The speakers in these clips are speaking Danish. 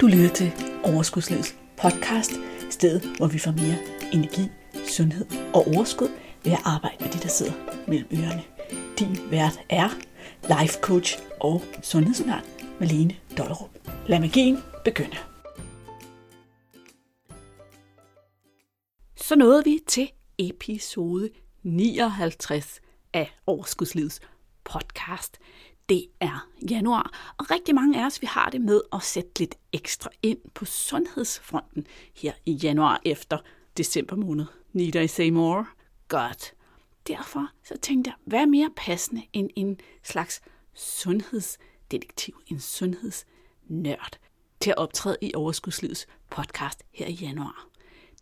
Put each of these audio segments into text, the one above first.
Du lytter til Overskudslivets podcast, stedet hvor vi får mere energi, sundhed og overskud ved at arbejde med de, der sidder mellem ørerne. Din vært er life coach og sundhedsundern Malene Dollerup. Lad magien begynde. Så nåede vi til episode 59 af Overskudslivets podcast det er januar, og rigtig mange af os vi har det med at sætte lidt ekstra ind på sundhedsfronten her i januar efter december måned. Need I say more? Godt. Derfor så tænkte jeg, hvad er mere passende end en slags sundhedsdetektiv, en sundhedsnørd, til at optræde i Overskudslivets podcast her i januar.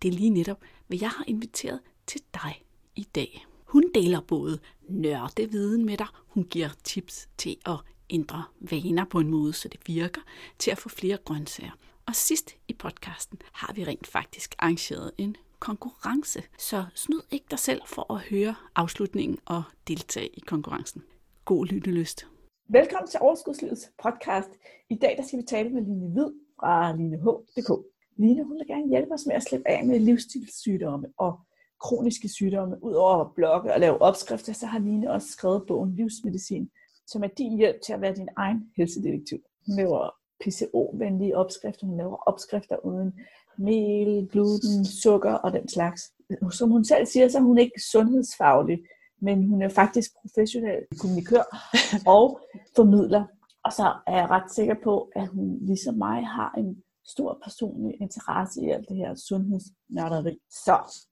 Det er lige netop, hvad jeg har inviteret til dig i dag. Hun deler både nørdeviden med dig, hun giver tips til at ændre vaner på en måde, så det virker, til at få flere grøntsager. Og sidst i podcasten har vi rent faktisk arrangeret en konkurrence. Så snyd ikke dig selv for at høre afslutningen og deltage i konkurrencen. God lyttelyst. Velkommen til Overskudslivets podcast. I dag der skal vi tale med Line Hvid fra lineh.dk. Line hun vil gerne hjælpe os med at slippe af med livsstilssygdomme og kroniske sygdomme. Udover at blogge og lave opskrifter, så har Line også skrevet bogen Livsmedicin, som er din hjælp til at være din egen helsedetektiv. Hun laver PCO-venlige opskrifter. Hun laver opskrifter uden mel, gluten, sukker og den slags. Som hun selv siger, så er hun ikke sundhedsfaglig, men hun er faktisk professionel kommunikør og formidler. Og så er jeg ret sikker på, at hun ligesom mig har en stor personlig interesse i alt det her sundhedsnørderi. Så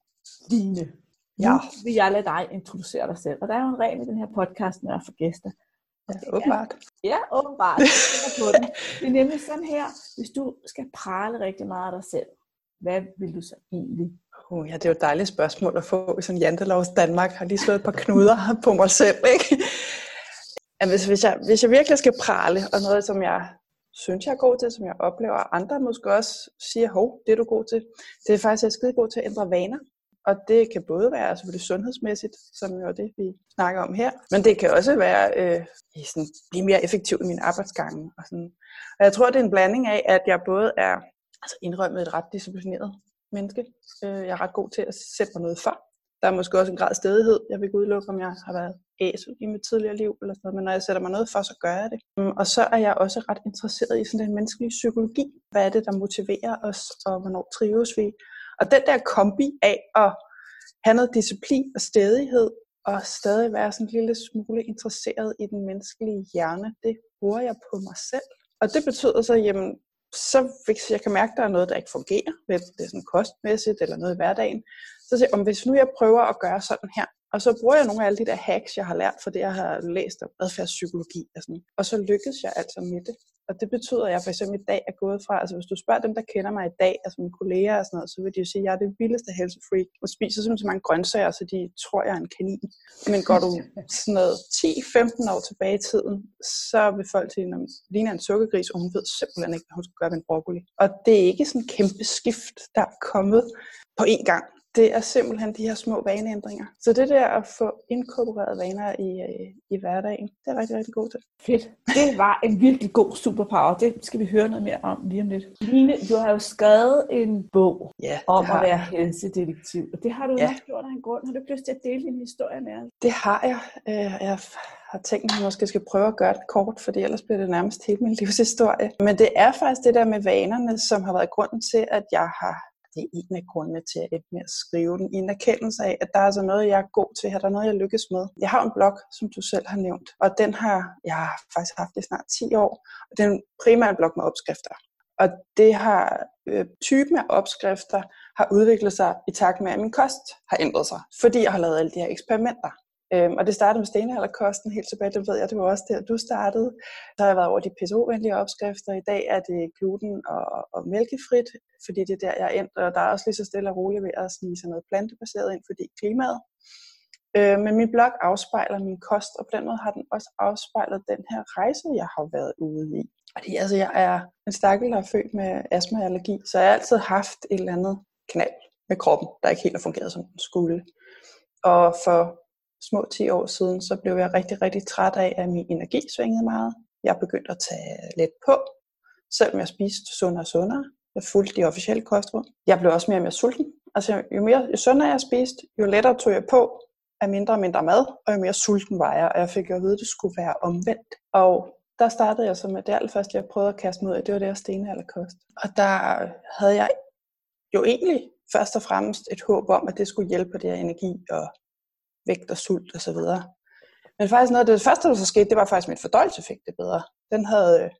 Line, ja. nu vil jeg lade dig introducere dig selv. Og der er jo en regel i den her podcast, når jeg får gæster. Ja, åbenbart. Ja, åbenbart. Det er nemlig sådan her, hvis du skal prale rigtig meget af dig selv, hvad vil du så egentlig? Uh, ja, det er jo et dejligt spørgsmål at få i sådan Jantelovs Danmark. har lige slået et par knuder på mig selv, ikke? Ja, hvis, hvis, jeg, hvis jeg virkelig skal prale, og noget, som jeg synes, jeg er god til, som jeg oplever, at andre måske også siger, hov, det er du god til, det er faktisk, at jeg er skide god til at ændre vaner. Og det kan både være selvfølgelig sundhedsmæssigt, som jo er det, vi snakker om her, men det kan også være øh, sådan, blive mere effektiv i min arbejdsgange. Og, sådan. og jeg tror, det er en blanding af, at jeg både er altså indrømmet et ret disciplineret menneske. Øh, jeg er ret god til at sætte mig noget for. Der er måske også en grad af stedighed. Jeg vil ikke udelukke, om jeg har været æsel i mit tidligere liv, eller sådan noget, men når jeg sætter mig noget for, så gør jeg det. Mm, og så er jeg også ret interesseret i sådan den menneskelige psykologi. Hvad er det, der motiverer os, og hvornår trives vi? Og den der kombi af at have noget disciplin og stedighed, og stadig være sådan en lille smule interesseret i den menneskelige hjerne, det bruger jeg på mig selv. Og det betyder så, jamen, så hvis jeg kan mærke, at der er noget, der ikke fungerer, hvis det er sådan kostmæssigt eller noget i hverdagen, så siger jeg, om hvis nu jeg prøver at gøre sådan her, og så bruger jeg nogle af alle de der hacks, jeg har lært for det, jeg har læst om adfærdspsykologi og sådan. Og så lykkes jeg altså med det. Og det betyder, at jeg for eksempel i dag er gået fra, altså hvis du spørger dem, der kender mig i dag, altså mine kolleger og sådan noget, så vil de jo sige, at jeg er det vildeste helsefreak, og spiser simpelthen så mange grøntsager, så de tror, jeg er en kanin. Men går du sådan noget 10-15 år tilbage i tiden, så vil folk sige, at Lina er en sukkergris, og hun ved simpelthen ikke, hvad hun skal gøre med en broccoli. Og det er ikke sådan en kæmpe skift, der er kommet på én gang det er simpelthen de her små vaneændringer. Så det der at få inkorporeret vaner i, øh, i hverdagen, det er rigtig, rigtig god til. Fedt. Det var en virkelig god superpower. Det skal vi høre noget mere om lige om lidt. Line, du har jo skrevet en bog ja, om at være helsedetektiv. Og det har du ja. også gjort af en grund. Har du ikke lyst til at dele din historie med os? Det har jeg. Øh, jeg har tænkt, at jeg måske skal prøve at gøre det kort, for ellers bliver det nærmest hele min livshistorie. Men det er faktisk det der med vanerne, som har været grunden til, at jeg har det er en af grundene til at endte med at skrive den, i en erkendelse af, at der er altså noget, jeg er god til, her, der er noget, jeg lykkes med. Jeg har en blog, som du selv har nævnt, og den har jeg har faktisk haft i snart 10 år, og det er en primær blog med opskrifter. Og det har øh, typen af opskrifter har udviklet sig i takt med, at min kost har ændret sig, fordi jeg har lavet alle de her eksperimenter. Øhm, og det startede med stenalderkosten helt tilbage, det ved jeg, det var også der, du startede. Så har jeg været over de PSO-venlige opskrifter. I dag er det gluten og, og mælkefrit, fordi det er der, jeg er endt. Og der er også lige så stille og roligt ved at snige sig noget plantebaseret ind, fordi klimaet. Øh, men min blog afspejler min kost, og på den måde har den også afspejlet den her rejse, jeg har været ude i. Fordi altså, jeg er en stakkel, der er født med astma og allergi, så jeg har altid haft et eller andet knald med kroppen, der ikke helt har fungeret, som den skulle. Og for små 10 år siden, så blev jeg rigtig, rigtig træt af, at min energi svingede meget. Jeg begyndte at tage lidt på, selvom jeg spiste sundere og sundere. Jeg fulgte de officielle kostråd. Jeg blev også mere og mere sulten. Altså, jo, mere, jo sundere jeg spiste, jo lettere tog jeg på af mindre og mindre mad, og jo mere sulten var jeg, og jeg fik jo at vide, at det skulle være omvendt. Og der startede jeg så med det allerførste, jeg prøvede at kaste mod, det var det her stenalderkost. Og der havde jeg jo egentlig først og fremmest et håb om, at det skulle hjælpe på det her energi og vægt og sult og så videre. Men faktisk noget af det første, der så skete, det var faktisk, at min fordøjelse fik det bedre. Den havde øh,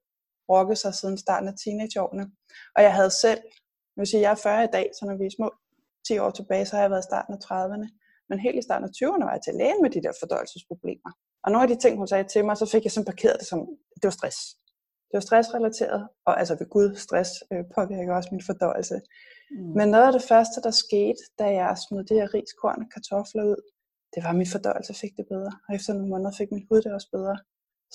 rokket sig siden starten af teenageårene. Og jeg havde selv, jeg vil sige, jeg er 40 i dag, så når vi er små 10 år tilbage, så har jeg været i starten af 30'erne. Men helt i starten af 20'erne var jeg til lægen med de der fordøjelsesproblemer. Og nogle af de ting, hun sagde til mig, så fik jeg sådan parkeret det som, det var stress. Det var stressrelateret, og altså ved Gud, stress øh, påvirker også min fordøjelse. Mm. Men noget af det første, der skete, da jeg smed det her riskorn og kartofler ud, det var, at min fordøjelse fik det bedre. Og efter nogle måneder fik min hud det også bedre.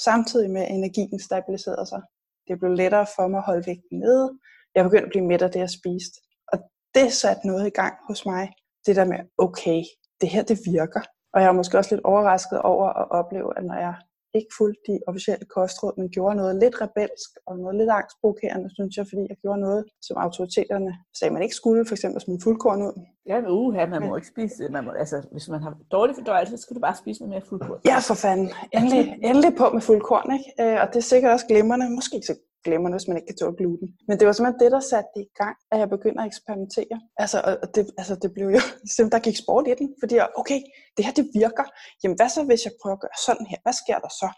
Samtidig med, at energien stabiliserede sig. Det blev lettere for mig at holde vægten nede. Jeg begyndte at blive mæt af det, jeg spiste. Og det satte noget i gang hos mig. Det der med, okay, det her det virker. Og jeg er måske også lidt overrasket over at opleve, at når jeg ikke fulgte de officielle kostråd, men gjorde noget lidt rebelsk og noget lidt angstprovokerende, synes jeg, fordi jeg gjorde noget, som autoriteterne sagde, man ikke skulle, for eksempel smide fuldkorn ud. Ja, men uha, man må ikke spise, man må, altså hvis man har dårlig fordøjelse, så skal du bare spise noget mere fuldkorn. Ja, for fanden. Endelig, endelig på med fuldkorn, ikke? Øh, og det er sikkert også glimrende, måske ikke så glemmer hvis man ikke kan tåle gluten. Men det var simpelthen det, der satte det i gang, at jeg begyndte at eksperimentere. Altså, og det, altså, det blev jo, simpelthen, der gik sport i den, fordi jeg, okay, det her det virker. Jamen hvad så, hvis jeg prøver at gøre sådan her? Hvad sker der så?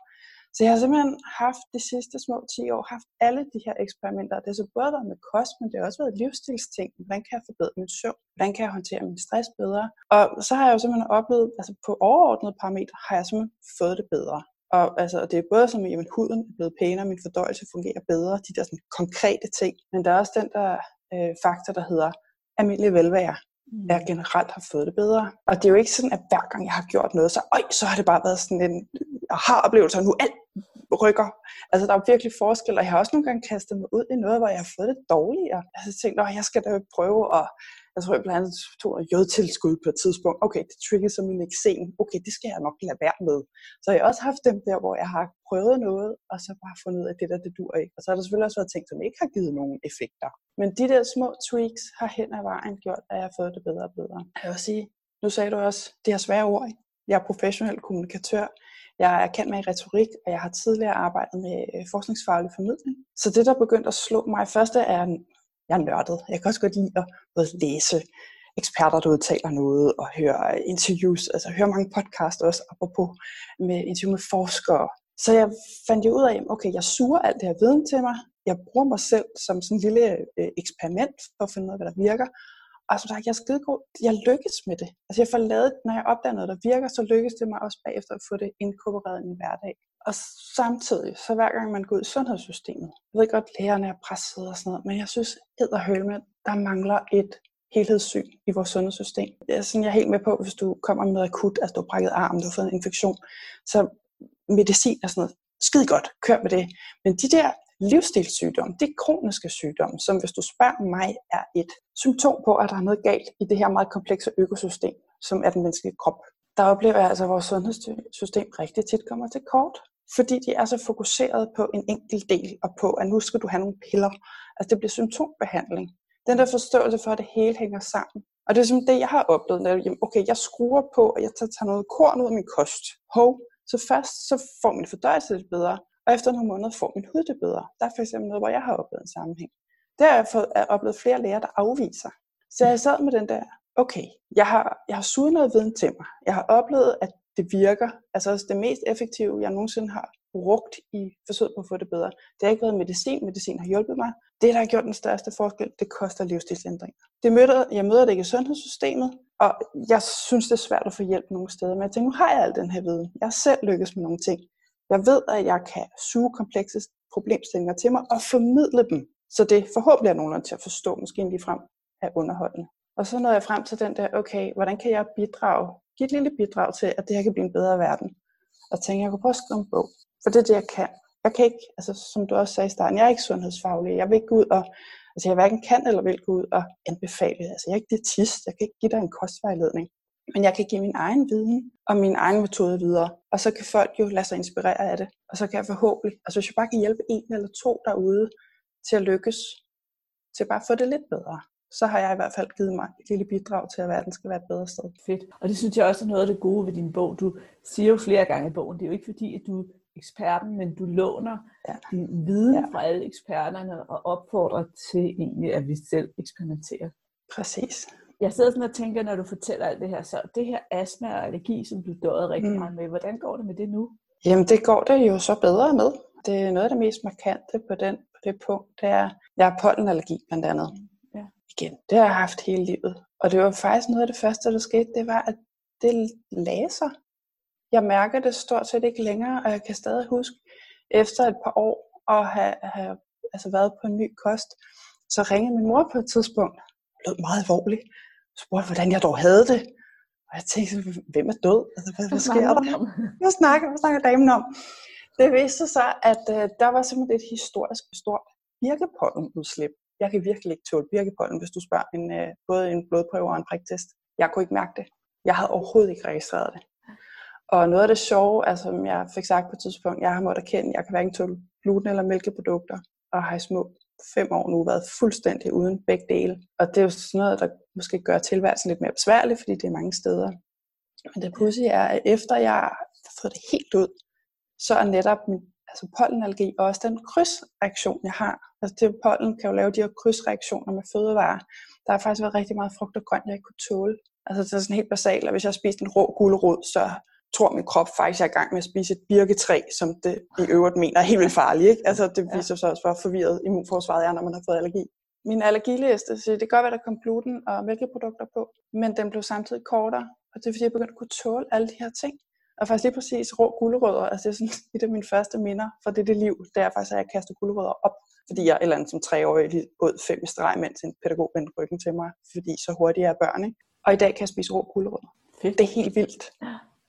Så jeg har simpelthen haft de sidste små 10 år, haft alle de her eksperimenter. Det har så både været med kost, men det har også været livsstilsting. Hvordan kan jeg forbedre min søvn? Hvordan kan jeg håndtere min stress bedre? Og så har jeg jo simpelthen oplevet, altså på overordnede parametre, har jeg simpelthen fået det bedre. Og, altså, og det er både som, at huden er blevet pænere, min fordøjelse fungerer bedre, de der sådan, konkrete ting. Men der er også den der øh, faktor, der hedder almindelig velvære. Mm. Jeg generelt har fået det bedre. Og det er jo ikke sådan, at hver gang jeg har gjort noget, så, øj, så har det bare været sådan en aha-oplevelse, og nu alt rykker. Altså, der er virkelig forskel, og jeg har også nogle gange kastet mig ud i noget, hvor jeg har fået det dårligere. Altså, jeg tænkte, jeg skal da prøve at jeg tror, jeg blandt andet tog en jodtilskud på et tidspunkt. Okay, det triggede som min eksem. Okay, det skal jeg nok lade være med. Så jeg har også haft dem der, hvor jeg har prøvet noget, og så bare fundet ud af, at det der, det dur ikke. Og så har der selvfølgelig også været ting, som ikke har givet nogen effekter. Men de der små tweaks har hen ad vejen gjort, at jeg har fået det bedre og bedre. Jeg vil sige, nu sagde du også, det er svære ord. Ikke? Jeg er professionel kommunikatør. Jeg er kendt med retorik, og jeg har tidligere arbejdet med øh, forskningsfaglig formidling. Så det, der begyndte at slå mig først, er jeg er nørdet. Jeg kan også godt lide at både læse eksperter, der udtaler noget, og høre interviews, altså høre mange podcasts også, apropos med interview med forskere. Så jeg fandt jo ud af, okay, jeg suger alt det her viden til mig, jeg bruger mig selv som sådan en lille øh, eksperiment for at finde ud af, hvad der virker, og som sagt, jeg er skidegod. Jeg lykkes med det. Altså jeg får lavet, når jeg opdager noget, der virker, så lykkes det mig også bagefter at få det inkorporeret i min hverdag. Og samtidig, så hver gang man går ud i sundhedssystemet, jeg ved godt, lægerne er presset og sådan noget, men jeg synes, med, der mangler et helhedssyn i vores sundhedssystem. Det er sådan, jeg er helt med på, hvis du kommer med noget akut, altså du har brækket arm, du har fået en infektion, så medicin og sådan noget, skide godt, kør med det. Men de der livsstilssygdomme, det er kroniske sygdomme, som hvis du spørger mig, er et symptom på, at der er noget galt i det her meget komplekse økosystem, som er den menneskelige krop. Der oplever jeg altså, at vores sundhedssystem rigtig tit kommer til kort fordi de er så fokuseret på en enkelt del, og på, at nu skal du have nogle piller. Altså det bliver symptombehandling. Den der forståelse for, at det hele hænger sammen. Og det er som det, jeg har oplevet, når jeg, okay, jeg skruer på, og jeg tager noget korn ud af min kost. Hov, så først så får min fordøjelse det bedre, og efter nogle måneder får min hud det bedre. Der er for eksempel noget, hvor jeg har oplevet en sammenhæng. Der har jeg fået, er oplevet flere læger, der afviser. Så jeg sad med den der, okay, jeg har, jeg har suget noget viden til mig. Jeg har oplevet, at det virker. Altså også det mest effektive, jeg nogensinde har brugt i forsøget på at få det bedre. Det har ikke været medicin. Medicin har hjulpet mig. Det, der har gjort den største forskel, det koster livsstilsændringer. Det møder, jeg møder det ikke i sundhedssystemet, og jeg synes, det er svært at få hjælp nogle steder. Men jeg tænker, nu har jeg al den her viden. Jeg har selv lykkes med nogle ting. Jeg ved, at jeg kan suge komplekse problemstillinger til mig og formidle dem, så det forhåbentlig er nogen til at forstå, måske lige frem af underholdende. Og så nåede jeg frem til den der, okay, hvordan kan jeg bidrage give et lille bidrag til, at det her kan blive en bedre verden. Og tænke, jeg kunne prøve at skrive en bog. For det er det, jeg kan. Jeg kan ikke, altså som du også sagde i starten, jeg er ikke sundhedsfaglig. Jeg vil ikke gå ud og, altså jeg hverken kan eller vil gå ud og anbefale. Altså jeg er ikke diætist, jeg kan ikke give dig en kostvejledning. Men jeg kan give min egen viden og min egen metode videre. Og så kan folk jo lade sig inspirere af det. Og så kan jeg forhåbentlig, altså hvis jeg bare kan hjælpe en eller to derude, til at lykkes, til bare at få det lidt bedre, så har jeg i hvert fald givet mig et lille bidrag til, at verden skal være et bedre sted. Fedt. Og det synes jeg også er noget af det gode ved din bog. Du siger jo flere gange i bogen, det er jo ikke fordi, at du er eksperten, men du låner ja. din viden ja. fra alle eksperterne og opfordrer til egentlig, at vi selv eksperimenterer. Præcis. Jeg sidder sådan og tænker, når du fortæller alt det her, så det her astma og allergi, som du døde rigtig mm. meget med, hvordan går det med det nu? Jamen, det går det jo så bedre med. Det er noget af det mest markante på, den, på det punkt, det er, jeg har pollenallergi blandt andet. Igen, det har jeg haft hele livet. Og det var faktisk noget af det første, der skete, det var, at det lagde sig. Jeg mærker det stort set ikke længere, og jeg kan stadig huske, efter et par år at have, have altså været på en ny kost, så ringede min mor på et tidspunkt, lød meget alvorligt, spurgte, hvordan jeg dog havde det. Og jeg tænkte, hvem er død? Altså, hvad, hvad sker der? Hvad snakker, hvad snakker damen om? Det viste sig, at uh, der var simpelthen et historisk stort birkepollenudslip. Jeg kan virkelig ikke tåle birkepollen, hvis du spørger en, øh, både en blodprøve og en priktest. Jeg kunne ikke mærke det. Jeg havde overhovedet ikke registreret det. Og noget af det sjove, altså, som jeg fik sagt på et tidspunkt, jeg har måttet erkende, at jeg kan hverken tåle gluten eller mælkeprodukter, og har i små fem år nu været fuldstændig uden begge dele. Og det er jo sådan noget, der måske gør tilværelsen lidt mere besværlig, fordi det er mange steder. Men det pudsige er, at efter jeg har fået det helt ud, så er netop min altså pollenallergi og også den krydsreaktion, jeg har. Altså det pollen kan jo lave de her krydsreaktioner med fødevarer. Der har faktisk været rigtig meget frugt og grønt, jeg ikke kunne tåle. Altså det er sådan helt basalt, at hvis jeg har spist en rå gulerod, så tror min krop faktisk er i gang med at spise et birketræ, som det i øvrigt mener er helt vildt farligt. Ikke? Altså, det viser sig også, hvor forvirret immunforsvaret er, når man har fået allergi. Min allergiliste siger, det kan godt være, der kom gluten og mælkeprodukter på, men den blev samtidig kortere, og det er fordi, jeg begyndte at kunne tåle alle de her ting. Og faktisk lige præcis rå gulerødder, altså det er sådan et af mine første minder fra det, liv, det er faktisk, at jeg kaster gulerødder op, fordi jeg eller andet som treårig lige åd fem i streg, mens en pædagog vendte ryggen til mig, fordi så hurtigt er børn. Ikke? Og i dag kan jeg spise rå gulerødder. Fedt. Det er helt vildt.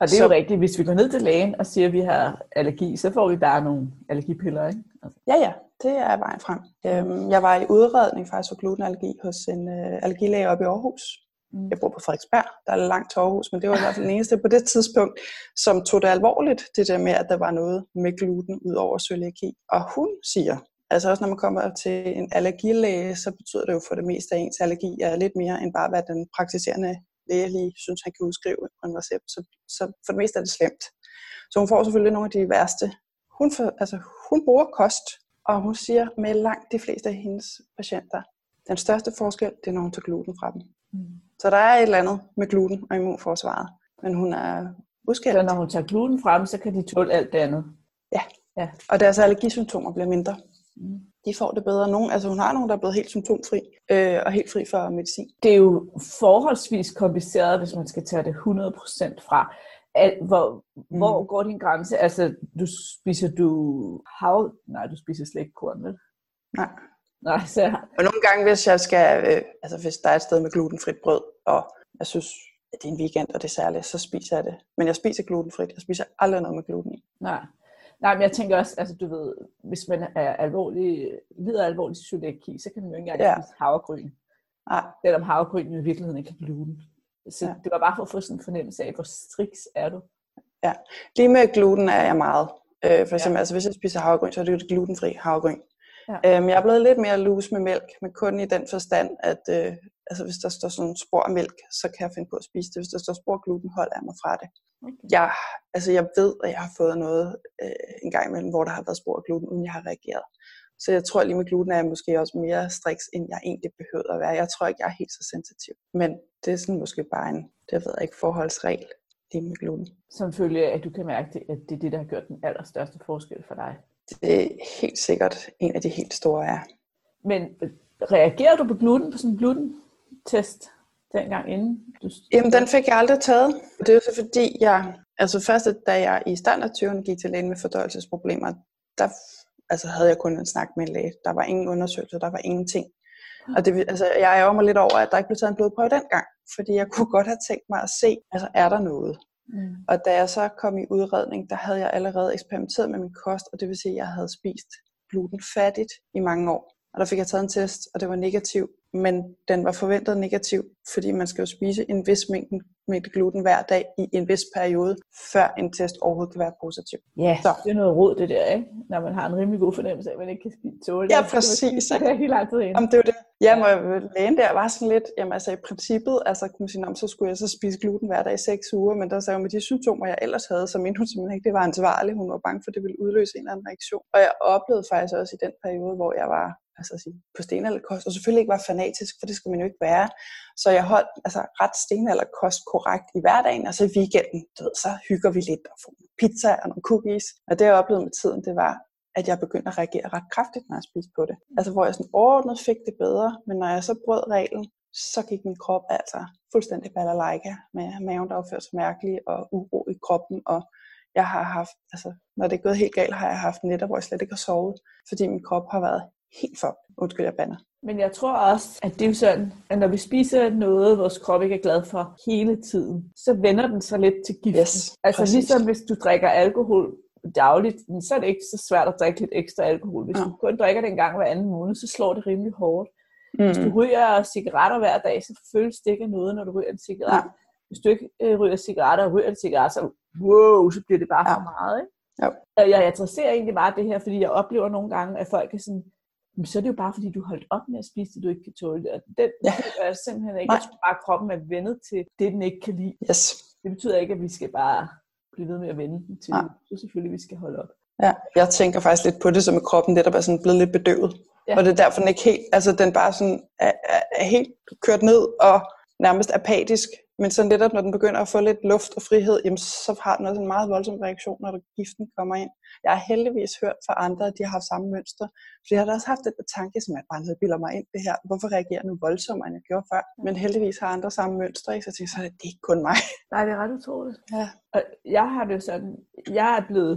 Og det er så, jo rigtigt, hvis vi går ned til lægen og siger, at vi har allergi, så får vi bare nogle allergipiller, ikke? Altså. Ja, ja, det er vejen frem. Øhm, jeg var i udredning faktisk for glutenallergi hos en øh, allergilæge oppe i Aarhus. Mm. Jeg bor på Frederiksberg, der er langt til Aarhus, men det var i hvert fald den eneste på det tidspunkt, som tog det alvorligt, det der med, at der var noget med gluten ud over cøliaki. Og hun siger, altså også når man kommer til en allergilæge, så betyder det jo for det meste, at ens allergi er lidt mere end bare, hvad den praktiserende læge lige synes, han kan udskrive en recept. Så, så for det meste er det slemt. Så hun får selvfølgelig nogle af de værste. Hun, får, altså, hun bruger kost, og hun siger med langt de fleste af hendes patienter, den største forskel, det er, når hun tager gluten fra dem. Mm. Så der er et eller andet med gluten og immunforsvaret, men hun er udskilt. Så når hun tager gluten frem, så kan de tåle alt det andet? Ja, ja. og deres allergisymptomer bliver mindre. Mm de får det bedre. Nogen, altså hun har nogen, der er blevet helt symptomfri øh, og helt fri for medicin. Det er jo forholdsvis kompliceret, hvis man skal tage det 100% fra. At, hvor, mm. hvor går din grænse? Altså, du spiser du hav... Nej, du spiser slet ikke korn, vel? Nej. Nej, så... Og nogle gange, hvis jeg skal, øh, altså hvis der er et sted med glutenfrit brød, og jeg synes, at det er en weekend, og det er særligt, så spiser jeg det. Men jeg spiser glutenfrit. Jeg spiser aldrig noget med gluten i. Nej. Nej, men jeg tænker også, altså du ved, hvis man er alvorlig, lider alvorlig cøliaki, så kan man jo ikke engang ja. spise havregryn. Nej. Selvom havregryn i virkeligheden ikke kan gluten. Så ja. det var bare for at få sådan en fornemmelse af, hvor striks er du. Ja, lige med gluten er jeg meget. Øh, for eksempel, ja. altså hvis jeg spiser havregryn, så er det jo glutenfri havregryn. Ja. Øhm, jeg er blevet lidt mere loose med mælk, men kun i den forstand, at øh, altså, hvis der står sådan spor af mælk, så kan jeg finde på at spise det. Hvis der står spor gluten, holder jeg mig fra det. Okay. Jeg, altså, jeg ved, at jeg har fået noget øh, en gang imellem, hvor der har været spor af gluten, uden jeg har reageret. Så jeg tror lige med gluten er jeg måske også mere striks, end jeg egentlig behøver at være. Jeg tror ikke, jeg er helt så sensitiv. Men det er sådan måske bare en, det ved jeg ikke, forholdsregel lige med gluten. Som følge af, at du kan mærke, at det er det, der har gjort den allerstørste forskel for dig. Det er helt sikkert en af de helt store er. Men øh, reagerer du på gluten, på sådan en glutentest dengang inden? Du... Jamen, den fik jeg aldrig taget. Det er jo så fordi, jeg, altså først da jeg i 20'erne gik til lægen med fordøjelsesproblemer, der altså, havde jeg kun en snak med en læge. Der var ingen undersøgelse, der var ingenting. Og det, altså, jeg ærger mig lidt over, at der ikke blev taget en blodprøve dengang, fordi jeg kunne godt have tænkt mig at se, altså er der noget? Mm. Og da jeg så kom i udredning, der havde jeg allerede eksperimenteret med min kost, og det vil sige, at jeg havde spist glutenfattigt i mange år. Og der fik jeg taget en test, og det var negativ men den var forventet negativ, fordi man skal jo spise en vis mængde, mængde gluten hver dag i en vis periode, før en test overhovedet kan være positiv. Ja, så. det er noget råd det der, ikke? når man har en rimelig god fornemmelse af, at man ikke kan spise tåle. Ja, præcis. Det er helt lang tid Om det er det. Ja, må lægen der var sådan lidt, jamen altså i princippet, altså kunne man sige, så skulle jeg så spise gluten hver dag i 6 uger, men der sagde hun, med de symptomer, jeg ellers havde, så mente hun simpelthen ikke, det var ansvarligt. Hun var bange for, at det ville udløse en eller anden reaktion. Og jeg oplevede faktisk også i den periode, hvor jeg var altså sige, på stenalderkost, og selvfølgelig ikke var fanatisk, for det skal man jo ikke være. Så jeg holdt altså, ret stenalderkost korrekt i hverdagen, og så i weekenden, du ved, så hygger vi lidt og får pizza og nogle cookies. Og det jeg oplevede med tiden, det var, at jeg begyndte at reagere ret kraftigt, når jeg spiste på det. Altså hvor jeg sådan overordnet fik det bedre, men når jeg så brød reglen, så gik min krop altså fuldstændig balalaika med maven, der opførte sig mærkeligt, og uro i kroppen, og jeg har haft, altså når det er gået helt galt, har jeg haft nætter, hvor jeg slet ikke har sovet, fordi min krop har været helt for. Undskyld, jeg bander. Men jeg tror også, at det er jo sådan, at når vi spiser noget, vores krop ikke er glad for hele tiden, så vender den sig lidt til gift. Yes, altså præcis. ligesom hvis du drikker alkohol dagligt, så er det ikke så svært at drikke lidt ekstra alkohol. Hvis ja. du kun drikker det en gang hver anden måned, så slår det rimelig hårdt. Mm. Hvis du ryger cigaretter hver dag, så føles det ikke noget, når du ryger en cigaret. Ja. Hvis du ikke øh, ryger cigaretter og ryger en cigaret, så, wow, så bliver det bare ja. for meget. Ikke? Ja. Og jeg adresserer egentlig bare det her, fordi jeg oplever nogle gange, at folk er sådan, men så er det jo bare fordi, du holdt op med at spise det, du ikke kan tåle det. Og den ja. er simpelthen ikke. Nej. Jeg tror bare, at kroppen er vendet til det, den ikke kan lide. Yes. Det betyder ikke, at vi skal bare blive ved med at vende den til. Ja. Så selvfølgelig, vi skal holde op. Ja, jeg tænker faktisk lidt på det, som at kroppen netop er sådan blevet lidt bedøvet. Ja. Og det er derfor, den ikke helt, altså den bare sådan er, er, er helt kørt ned og nærmest apatisk men så netop, når den begynder at få lidt luft og frihed, jamen, så har den også en meget voldsom reaktion, når giften kommer ind. Jeg har heldigvis hørt fra andre, at de har haft samme mønster. For jeg har da også haft den tanke, som jeg bare bilder mig ind det her. Hvorfor reagerer nu voldsommere, end jeg gjorde før? Men heldigvis har andre samme mønstre, ikke? så jeg tænker, så er det, er ikke kun mig. Nej, det er ret utroligt. Ja. Og jeg har det jo sådan, jeg er blevet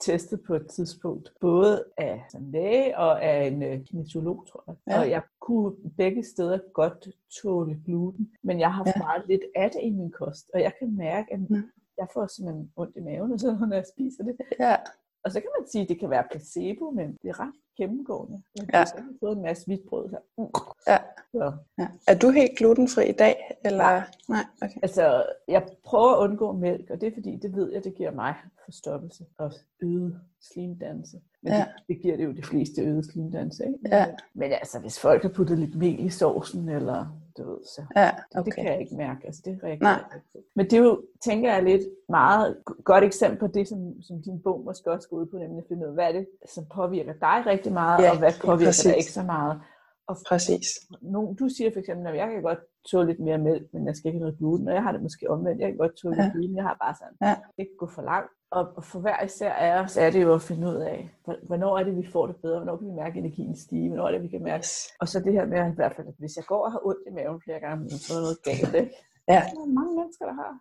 testet på et tidspunkt, både af en læge og af en uh, kinesiolog, tror jeg. Ja. Og jeg kunne begge steder godt tåle gluten, men jeg har haft ja. meget lidt af det i min kost, og jeg kan mærke, at mm. jeg får simpelthen ondt i maven, og så, når jeg spiser det. Ja. Og så kan man sige, at det kan være placebo, men det er ret gennemgående. Jeg har ja. fået en masse hvidt brød her. Mm. Ja. Så. ja. Er du helt glutenfri i dag? Eller? Nej. Nej. Okay. Altså, jeg prøver at undgå mælk, og det er fordi, det ved jeg, det giver mig forstoppelse og øget slimdannelse. Men ja. det, det giver det jo de fleste øget slimdannelse, ikke? Ja. Men altså, hvis folk har puttet lidt mel i sovsen, eller du ved, så ja, okay. det, kan jeg ikke mærke. Altså, det reagerer jeg ikke Men det er jo, tænker jeg, lidt meget godt eksempel på det, som, som din bog måske også går ud på, nemlig at finde ud af, hvad er det, som påvirker dig rigtig meget, ja, og hvad påvirker dig ikke så meget. Og Præcis. Nogen, du siger for eksempel, at jeg kan godt tåle lidt mere mælk, men jeg skal ikke have noget gluten, og jeg har det måske omvendt. Jeg kan godt tåle ja. lidt gluten, jeg har bare sådan, ja. ikke gå for langt. Og, og for hver især af os er det jo at finde ud af, hvornår er det, vi får det bedre, hvornår kan vi mærke energien stige, hvornår er det, vi kan mærke. Og så det her med, at i hvert fald, at hvis jeg går og har ondt i maven flere gange, så er noget galt, ikke? Ja. Der er mange mennesker, der har.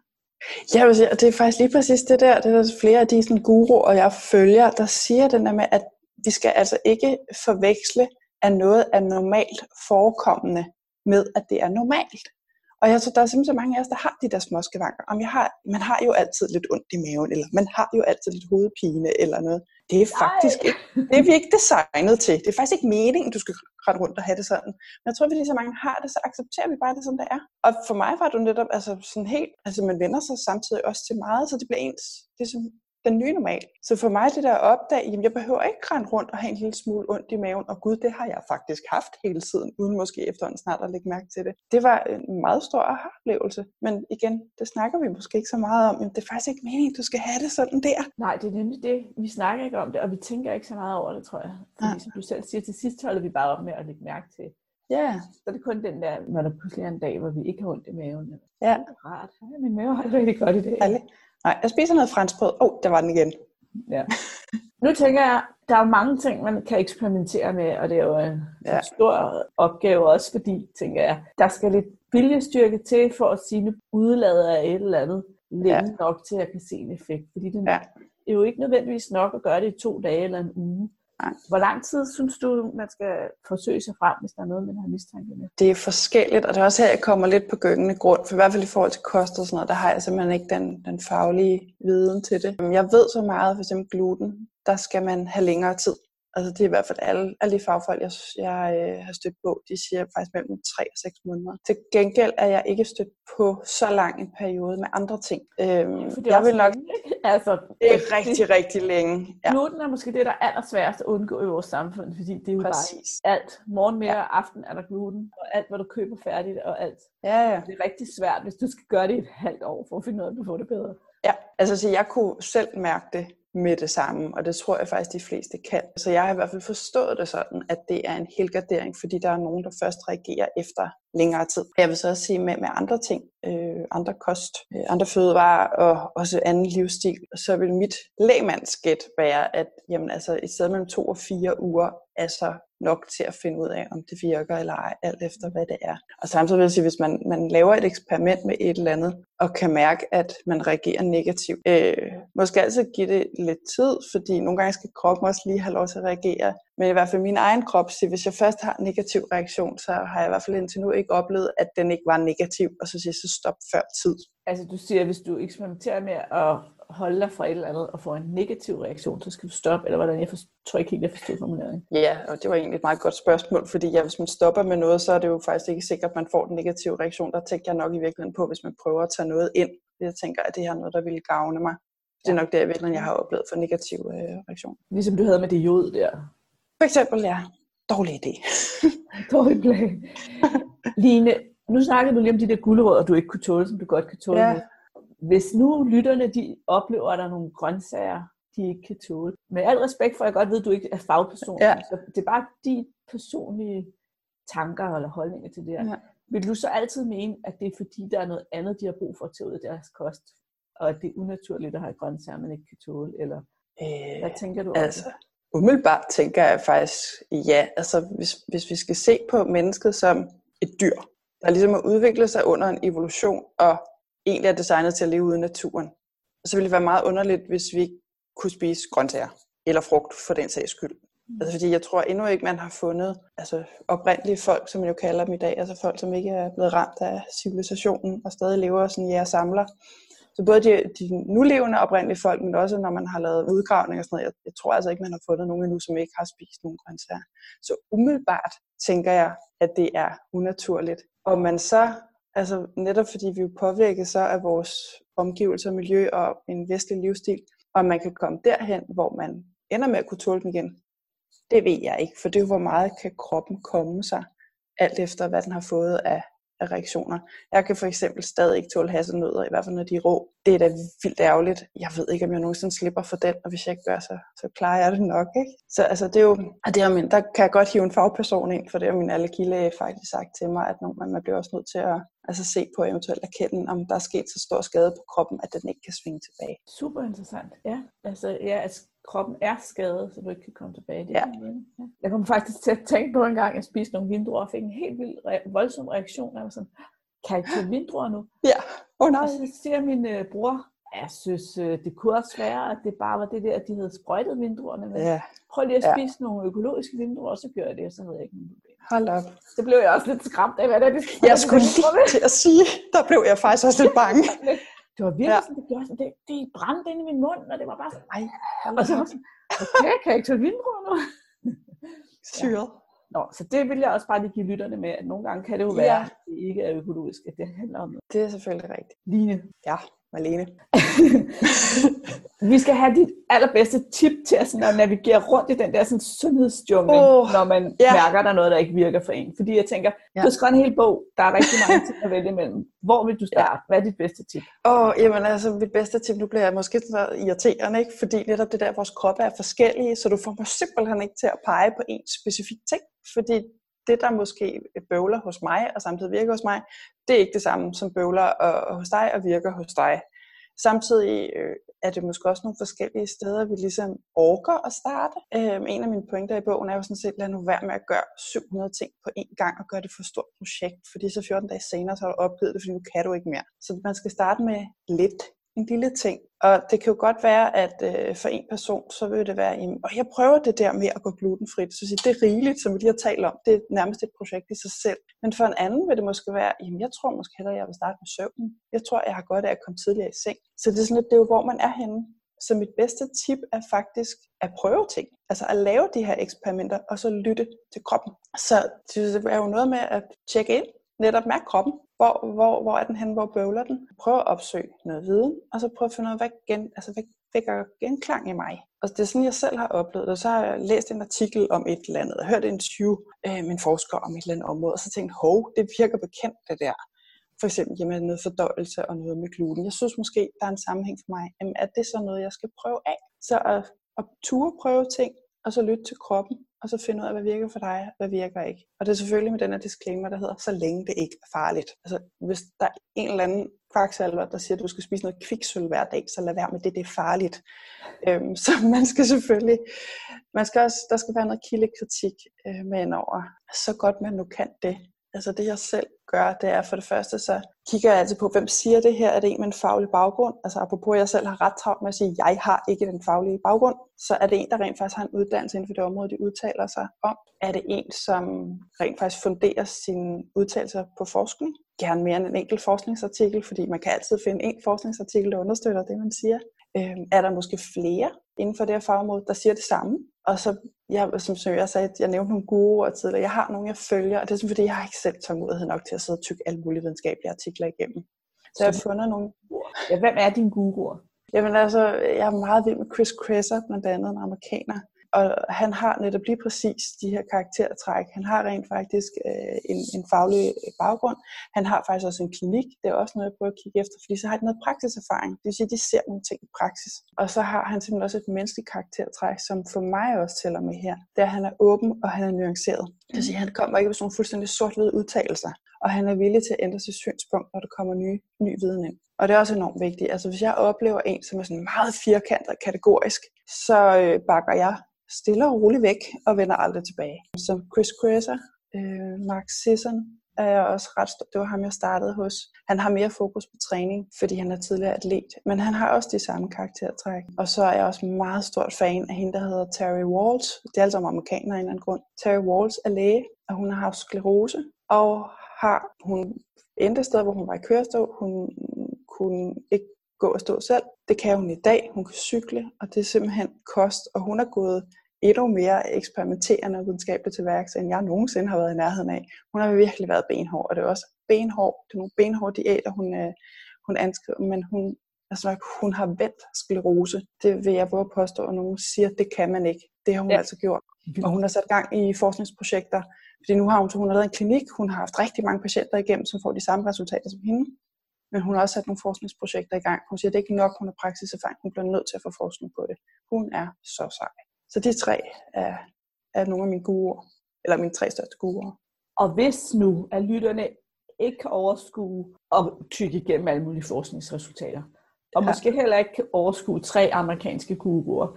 Ja, det er faktisk lige præcis det der. Det er der flere af de sådan, guruer, jeg følger, der siger den der med, at vi skal altså ikke forveksle, at noget er normalt forekommende med, at det er normalt. Og jeg tror, der er simpelthen så mange af os, der har de der små skavanker. Om jeg har, man har jo altid lidt ondt i maven, eller man har jo altid lidt hovedpine eller noget. Det er faktisk ikke, det er vi ikke designet til. Det er faktisk ikke meningen, du skal rette rundt og have det sådan. Men jeg tror, fordi så mange har det, så accepterer vi bare det, som det er. Og for mig var det netop altså sådan helt, altså man vender sig samtidig også til meget, så det bliver ens, det er som den nye normal. Så for mig det der at opdage, jamen jeg behøver ikke rende rundt og have en lille smule ondt i maven, og gud, det har jeg faktisk haft hele tiden, uden måske efterhånden snart at lægge mærke til det. Det var en meget stor aha-oplevelse, men igen, det snakker vi måske ikke så meget om, men det er faktisk ikke meningen, du skal have det sådan der. Nej, det er nemlig det. Vi snakker ikke om det, og vi tænker ikke så meget over det, tror jeg. Fordi ja. som du selv siger, til sidst holder vi bare op med at lægge mærke til, Ja. Så det er kun den der, når der pludselig er en dag, hvor vi ikke har ondt i maven. Ja. Det er rart. Ja, min mave har det rigtig godt i dag. Ærligt. Nej, jeg spiser noget franskbrød. Åh, oh, der var den igen. Ja. Nu tænker jeg, der er jo mange ting, man kan eksperimentere med, og det er jo en ja. stor opgave også, fordi, tænker jeg, der skal lidt viljestyrke til, for at sige, nu udlader af et eller andet længe ja. nok til, at jeg kan se en effekt. Fordi det ja. er jo ikke nødvendigvis nok at gøre det i to dage eller en uge. Nej. Hvor lang tid synes du, man skal forsøge sig frem, hvis der er noget, man har mistanke med? Det er forskelligt, og det er også her, jeg kommer lidt på gyngende grund. For i hvert fald i forhold til kost og sådan noget, der har jeg simpelthen ikke den, den faglige viden til det. Jeg ved så meget, for eksempel gluten, der skal man have længere tid. Altså det er i hvert fald alle, alle de fagfolk, jeg, jeg øh, har stødt på, de siger faktisk mellem 3 og 6 måneder. Til gengæld er jeg ikke stødt på så lang en periode med andre ting. Øhm, det er jeg vil nok, længe, altså, det er rigtig, rigtig længe. Ja, Gluten er måske det, der er allersværest at undgå i vores samfund, fordi det er jo præcis. bare alt. Morgen, middag og aften er der gluten, og alt, hvad du køber færdigt og alt. Ja, ja. Det er rigtig svært, hvis du skal gøre det i et halvt år, for at finde ud af, at du får det bedre. Ja, altså så jeg kunne selv mærke det med det samme, og det tror jeg faktisk, de fleste kan. Så jeg har i hvert fald forstået det sådan, at det er en helgardering, fordi der er nogen, der først reagerer efter længere tid. Jeg vil så også sige med, med andre ting, øh, andre kost, øh, andre fødevarer og også anden livsstil, så vil mit lægmandsgæt være, at jamen, altså, i stedet mellem to og fire uger er så nok til at finde ud af, om det virker eller ej, alt efter hvad det er. Og samtidig vil jeg sige, hvis man, man laver et eksperiment med et eller andet, og kan mærke, at man reagerer negativt, øh, måske altid give det lidt tid, fordi nogle gange skal kroppen også lige have lov til at reagere. Men i hvert fald min egen krop siger, hvis jeg først har en negativ reaktion, så har jeg i hvert fald indtil nu ikke oplevet, at den ikke var negativ, og så siger jeg, så stop før tid. Altså du siger, at hvis du eksperimenterer med at holde dig fra et eller andet og få en negativ reaktion, så skal du stoppe, eller hvordan? Jeg tror ikke helt, jeg forstod formuleringen. Ja, og det var egentlig et meget godt spørgsmål, fordi ja, hvis man stopper med noget, så er det jo faktisk ikke sikkert, at man får den negative reaktion. Der tænker jeg nok i virkeligheden på, hvis man prøver at tage noget ind. Jeg tænker, at det her er noget, der ville gavne mig. Det er nok det, jeg, virkelig, jeg har oplevet for negativ øh, reaktion. Ligesom du havde med det jod der. For eksempel, ja, dårlig idé. Dårlig plan. Line, nu snakkede du lige om de der gulerødder, du ikke kunne tåle, som du godt kan tåle. Ja. nu. Hvis nu lytterne de oplever, at der er nogle grøntsager, de ikke kan tåle. Med al respekt for, at jeg godt ved, at du ikke er fagperson, Ja. så det er bare de personlige tanker eller holdninger til det her. Ja. Vil du så altid mene, at det er fordi, der er noget andet, de har brug for at tage ud af deres kost, og at det er unaturligt at have grøntsager, man ikke kan tåle? Eller Øh, hvad tænker du om altså, det? Umiddelbart tænker jeg faktisk, ja, altså hvis, hvis vi skal se på mennesket som et dyr, der ligesom har udviklet sig under en evolution, og egentlig er designet til at leve ude i naturen, så ville det være meget underligt, hvis vi ikke kunne spise grøntsager, eller frugt for den sags skyld. Altså fordi jeg tror endnu ikke, man har fundet altså oprindelige folk, som man jo kalder dem i dag, altså folk, som ikke er blevet ramt af civilisationen og stadig lever sådan jæger samler. Så både de, de nulevende oprindelige folk, men også når man har lavet udgravninger og sådan noget, jeg, jeg tror altså ikke, man har fundet nogen endnu, som ikke har spist nogen grøntsager. Så umiddelbart tænker jeg, at det er unaturligt. Og man så, altså netop fordi vi jo påvirket så af vores omgivelser, miljø og en vestlig livsstil, og man kan komme derhen, hvor man ender med at kunne tåle dem igen, det ved jeg ikke, for det er jo, hvor meget kan kroppen komme sig, alt efter hvad den har fået af, af reaktioner. Jeg kan for eksempel stadig ikke tåle hasselnødder, i hvert fald når de er rå. Det er da vildt ærgerligt. Jeg ved ikke, om jeg nogensinde slipper for den, og hvis jeg ikke gør, så, så klarer jeg det nok. Ikke? Så altså, det er jo, og det er, min, der kan jeg godt hive en fagperson ind, for det har min allergilæge faktisk sagt til mig, at man bliver også nødt til at altså, se på eventuelt erkende, om der er sket så stor skade på kroppen, at den ikke kan svinge tilbage. Super interessant. Ja, altså, ja, altså kroppen er skadet, så du ikke kan komme tilbage. Det Ja. ja. Jeg kom faktisk til at tænke på en gang, at jeg spiste nogle vindruer og fik en helt vild re- voldsom reaktion. Jeg var sådan, kan jeg ikke tåle vindruer nu? Ja, oh, nej. Og så siger min øh, bror, jeg synes, øh, det kunne også være, at det bare var det der, at de havde sprøjtet vindruerne. Men Ja, prøv lige at Ja. spise nogle økologiske vindruer, og så gør jeg det, og så havde jeg ikke nogen. Hold op. Så blev jeg også lidt skræmt af, hvad det er, de Jeg skulle lige til at sige, der blev jeg faktisk også lidt bange. Det var virkelig Ja. sådan, det gjorde det, det brændte ind i min mund, og det var bare sådan, Ej, og så var jeg sådan, okay, kan jeg ikke tage vindruer nu? syret. Nå, så det vil jeg også bare lige give lytterne med, at nogle gange kan det jo Ja. være, at det ikke er økologisk, at det handler om noget. Det er selvfølgelig rigtigt. Line, Ja, Malene. vi skal have dit allerbedste tip til at, sådan, at navigere rundt i den der sådan, sundhedsjungle, Åh, når man ja. mærker, at der er noget, der ikke virker for en. Fordi jeg tænker, Ja. du har skrevet en hel bog, der er rigtig mange ting at vælge imellem. Hvor vil du starte? Hvad er dit bedste tip? Åh, jamen altså, mit bedste tip, nu bliver jeg måske så irriterende, ikke? Fordi netop det der, vores kroppe er forskellige, så du får mig simpelthen ikke til at pege på en specifik ting. Fordi det, der måske bøvler hos mig, og samtidig virker hos mig, det er ikke det samme, som bøvler og, og hos dig og virker hos dig. Samtidig øh, er det måske også nogle forskellige steder, vi ligesom orker at starte. Øh, en af mine pointer i bogen er jo sådan set, lad nu være med at gøre 700 ting på én gang og gøre det for et stort projekt, fordi så 14 dage senere, så har du opgivet det, fordi nu kan du ikke mere. Så man skal starte med lidt, en lille ting. Og det kan jo godt være, at øh, for en person, så vil det være, jamen, og jeg prøver det der med at gå glutenfrit. Så det er rigeligt, som vi lige har talt om. Det er nærmest et projekt i sig selv. Men for en anden vil det måske være, jamen jeg tror måske hellere, jeg vil starte med søvnen. Jeg tror, jeg har godt af at komme tidligere i seng. Så det er sådan lidt, det er jo, hvor man er henne. Så mit bedste tip er faktisk at prøve ting. Altså at lave de her eksperimenter, og så lytte til kroppen. Så det er jo noget med at tjekke ind, netop mærke kroppen. Hvor, hvor, hvor er den hen? Hvor bøvler den? Prøv at opsøge noget viden, og så prøv at finde ud af, hvad, gen, altså, hvad vækker genklang i mig. Og det er sådan, jeg selv har oplevet det. Så har jeg læst en artikel om et eller andet, og hørt en interview øh, med en forsker om et eller andet område, og så tænkte hov, det virker bekendt det der. For eksempel jamen, noget fordøjelse og noget med gluten. Jeg synes måske, der er en sammenhæng for mig. Jamen, er det så noget, jeg skal prøve af? Så at, at ture prøve ting, og så lytte til kroppen, og så finde ud af, hvad virker for dig, hvad virker ikke. Og det er selvfølgelig med den her disclaimer, der hedder, så længe det ikke er farligt. Altså, hvis der er en eller anden kvaksalver, der siger, at du skal spise noget kviksøl hver dag, så lad være med det, det er farligt. Øhm, så man skal selvfølgelig, man skal også, der skal være noget kildekritik øh, med ind over, så godt man nu kan det. Altså det jeg selv gør, det er for det første, så kigger jeg altid på, hvem siger det her? Er det en med en faglig baggrund? Altså apropos, at jeg selv har ret travlt med at sige, at jeg har ikke den faglige baggrund. Så er det en, der rent faktisk har en uddannelse inden for det område, de udtaler sig om. Er det en, som rent faktisk funderer sine udtalelser på forskning? Gerne mere end en enkelt forskningsartikel, fordi man kan altid finde en forskningsartikel, der understøtter det, man siger. Øhm, er der måske flere inden for det her fagområde, der siger det samme? Og så, jeg, som, som jeg sagde, jeg nævnte nogle guruer tidligere. Jeg har nogle, jeg følger, og det er sådan, fordi, jeg har ikke selv tålmodighed nok til at sidde og tykke alle mulige videnskabelige artikler igennem. Så jeg har fundet nogle... Ja, hvem er din guruer? Jamen altså, jeg er meget vild med Chris Kresser, blandt andet en amerikaner, og han har netop lige præcis de her karaktertræk. Han har rent faktisk øh, en, en faglig baggrund. Han har faktisk også en klinik. Det er også noget, jeg prøver at kigge efter, fordi så har han noget praksiserfaring. Det vil sige, at de ser nogle ting i praksis. Og så har han simpelthen også et menneskeligt karaktertræk, som for mig også tæller med her. Det er, at han er åben, og han er nuanceret. Det vil sige, at han kommer ikke med sådan nogle fuldstændig sort-hvide udtalelser. Og han er villig til at ændre sit synspunkt, når der kommer nye, ny viden ind. Og det er også enormt vigtigt. Altså hvis jeg oplever en, som er sådan meget firkantet og kategorisk, så øh, bakker jeg stille og roligt væk og vender aldrig tilbage. Så Chris Kresser, øh, Mark Sisson, er jeg også ret stor. Det var ham, jeg startede hos. Han har mere fokus på træning, fordi han er tidligere atlet. Men han har også de samme karaktertræk. Og så er jeg også meget stort fan af hende, der hedder Terry Walls. Det er altså amerikaner af en eller anden grund. Terry Walls er læge, og hun har haft sklerose. Og har hun endte sted, hvor hun var i kørestol. Hun kunne ikke gå og stå selv. Det kan hun i dag. Hun kan cykle, og det er simpelthen kost. Og hun er gået endnu mere eksperimenterende og videnskabeligt til værks, end jeg nogensinde har været i nærheden af. Hun har virkelig været benhård, og det er også benhård. Det er nogle benhårde diæter, hun, øh, hun anskriver, men hun, altså, hun har vendt sklerose. Det vil jeg våge påstå, og nogen siger, at det kan man ikke. Det har hun ja. altså gjort. Og hun har sat gang i forskningsprojekter, fordi nu har hun, hun har lavet en klinik, hun har haft rigtig mange patienter igennem, som får de samme resultater som hende. Men hun har også sat nogle forskningsprojekter i gang. Hun siger, at det ikke er nok, hun har praksiserfaring. Hun bliver nødt til at få forskning på det. Hun er så sej. Så de tre er, er nogle af mine guruer, eller mine tre største guruer. Og hvis nu, at lytterne ikke kan overskue og tykke igennem alle mulige forskningsresultater, og ja. måske heller ikke kan overskue tre amerikanske guruer,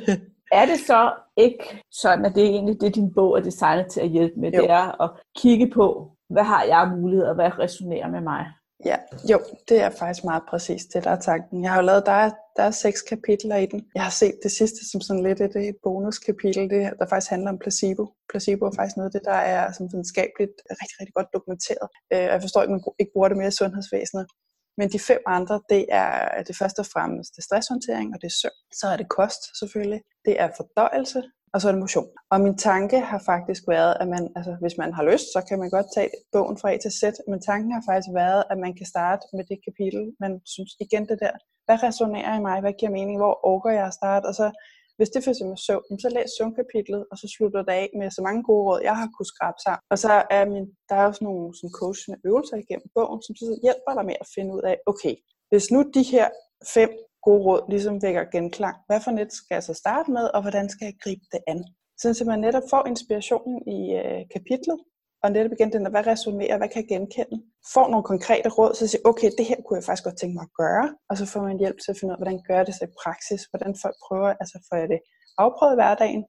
er det så ikke sådan, at det er egentlig det, din bog er designet til at hjælpe med? Jo. Det er at kigge på, hvad har jeg muligheder, hvad resonerer med mig? Ja, jo, det er faktisk meget præcis det, der er tanken. Jeg har jo lavet, der er, der er seks kapitler i den. Jeg har set det sidste som sådan lidt et, et bonuskapitel, det, der faktisk handler om placebo. Placebo er faktisk noget af det, der er som videnskabeligt rigtig, rigtig godt dokumenteret. Øh, jeg forstår ikke, man ikke bruger det mere i sundhedsvæsenet. Men de fem andre, det er det første og fremmest det stresshåndtering, og det er søvn. Så er det kost selvfølgelig. Det er fordøjelse, og så er det motion. Og min tanke har faktisk været, at man, altså, hvis man har lyst, så kan man godt tage bogen fra A til Z, men tanken har faktisk været, at man kan starte med det kapitel, man synes igen det der, hvad resonerer i mig, hvad giver mening, hvor orker jeg at starte, og så hvis det for eksempel søvn, så læs søvnkapitlet, og så slutter det af med så mange gode råd, jeg har kunnet skrabe sammen. Og så er min, der er også nogle sådan coachende øvelser igennem bogen, som så hjælper dig med at finde ud af, okay, hvis nu de her fem gode råd ligesom vækker genklang. Hvad for net skal jeg så starte med, og hvordan skal jeg gribe det an? Så man netop får inspirationen i øh, kapitlet, og netop igen den der, hvad resonerer, hvad kan jeg genkende? Får nogle konkrete råd, så siger okay, det her kunne jeg faktisk godt tænke mig at gøre, og så får man hjælp til at finde ud af, hvordan gør det sig i praksis, hvordan folk prøver, altså får jeg det afprøvet i hverdagen,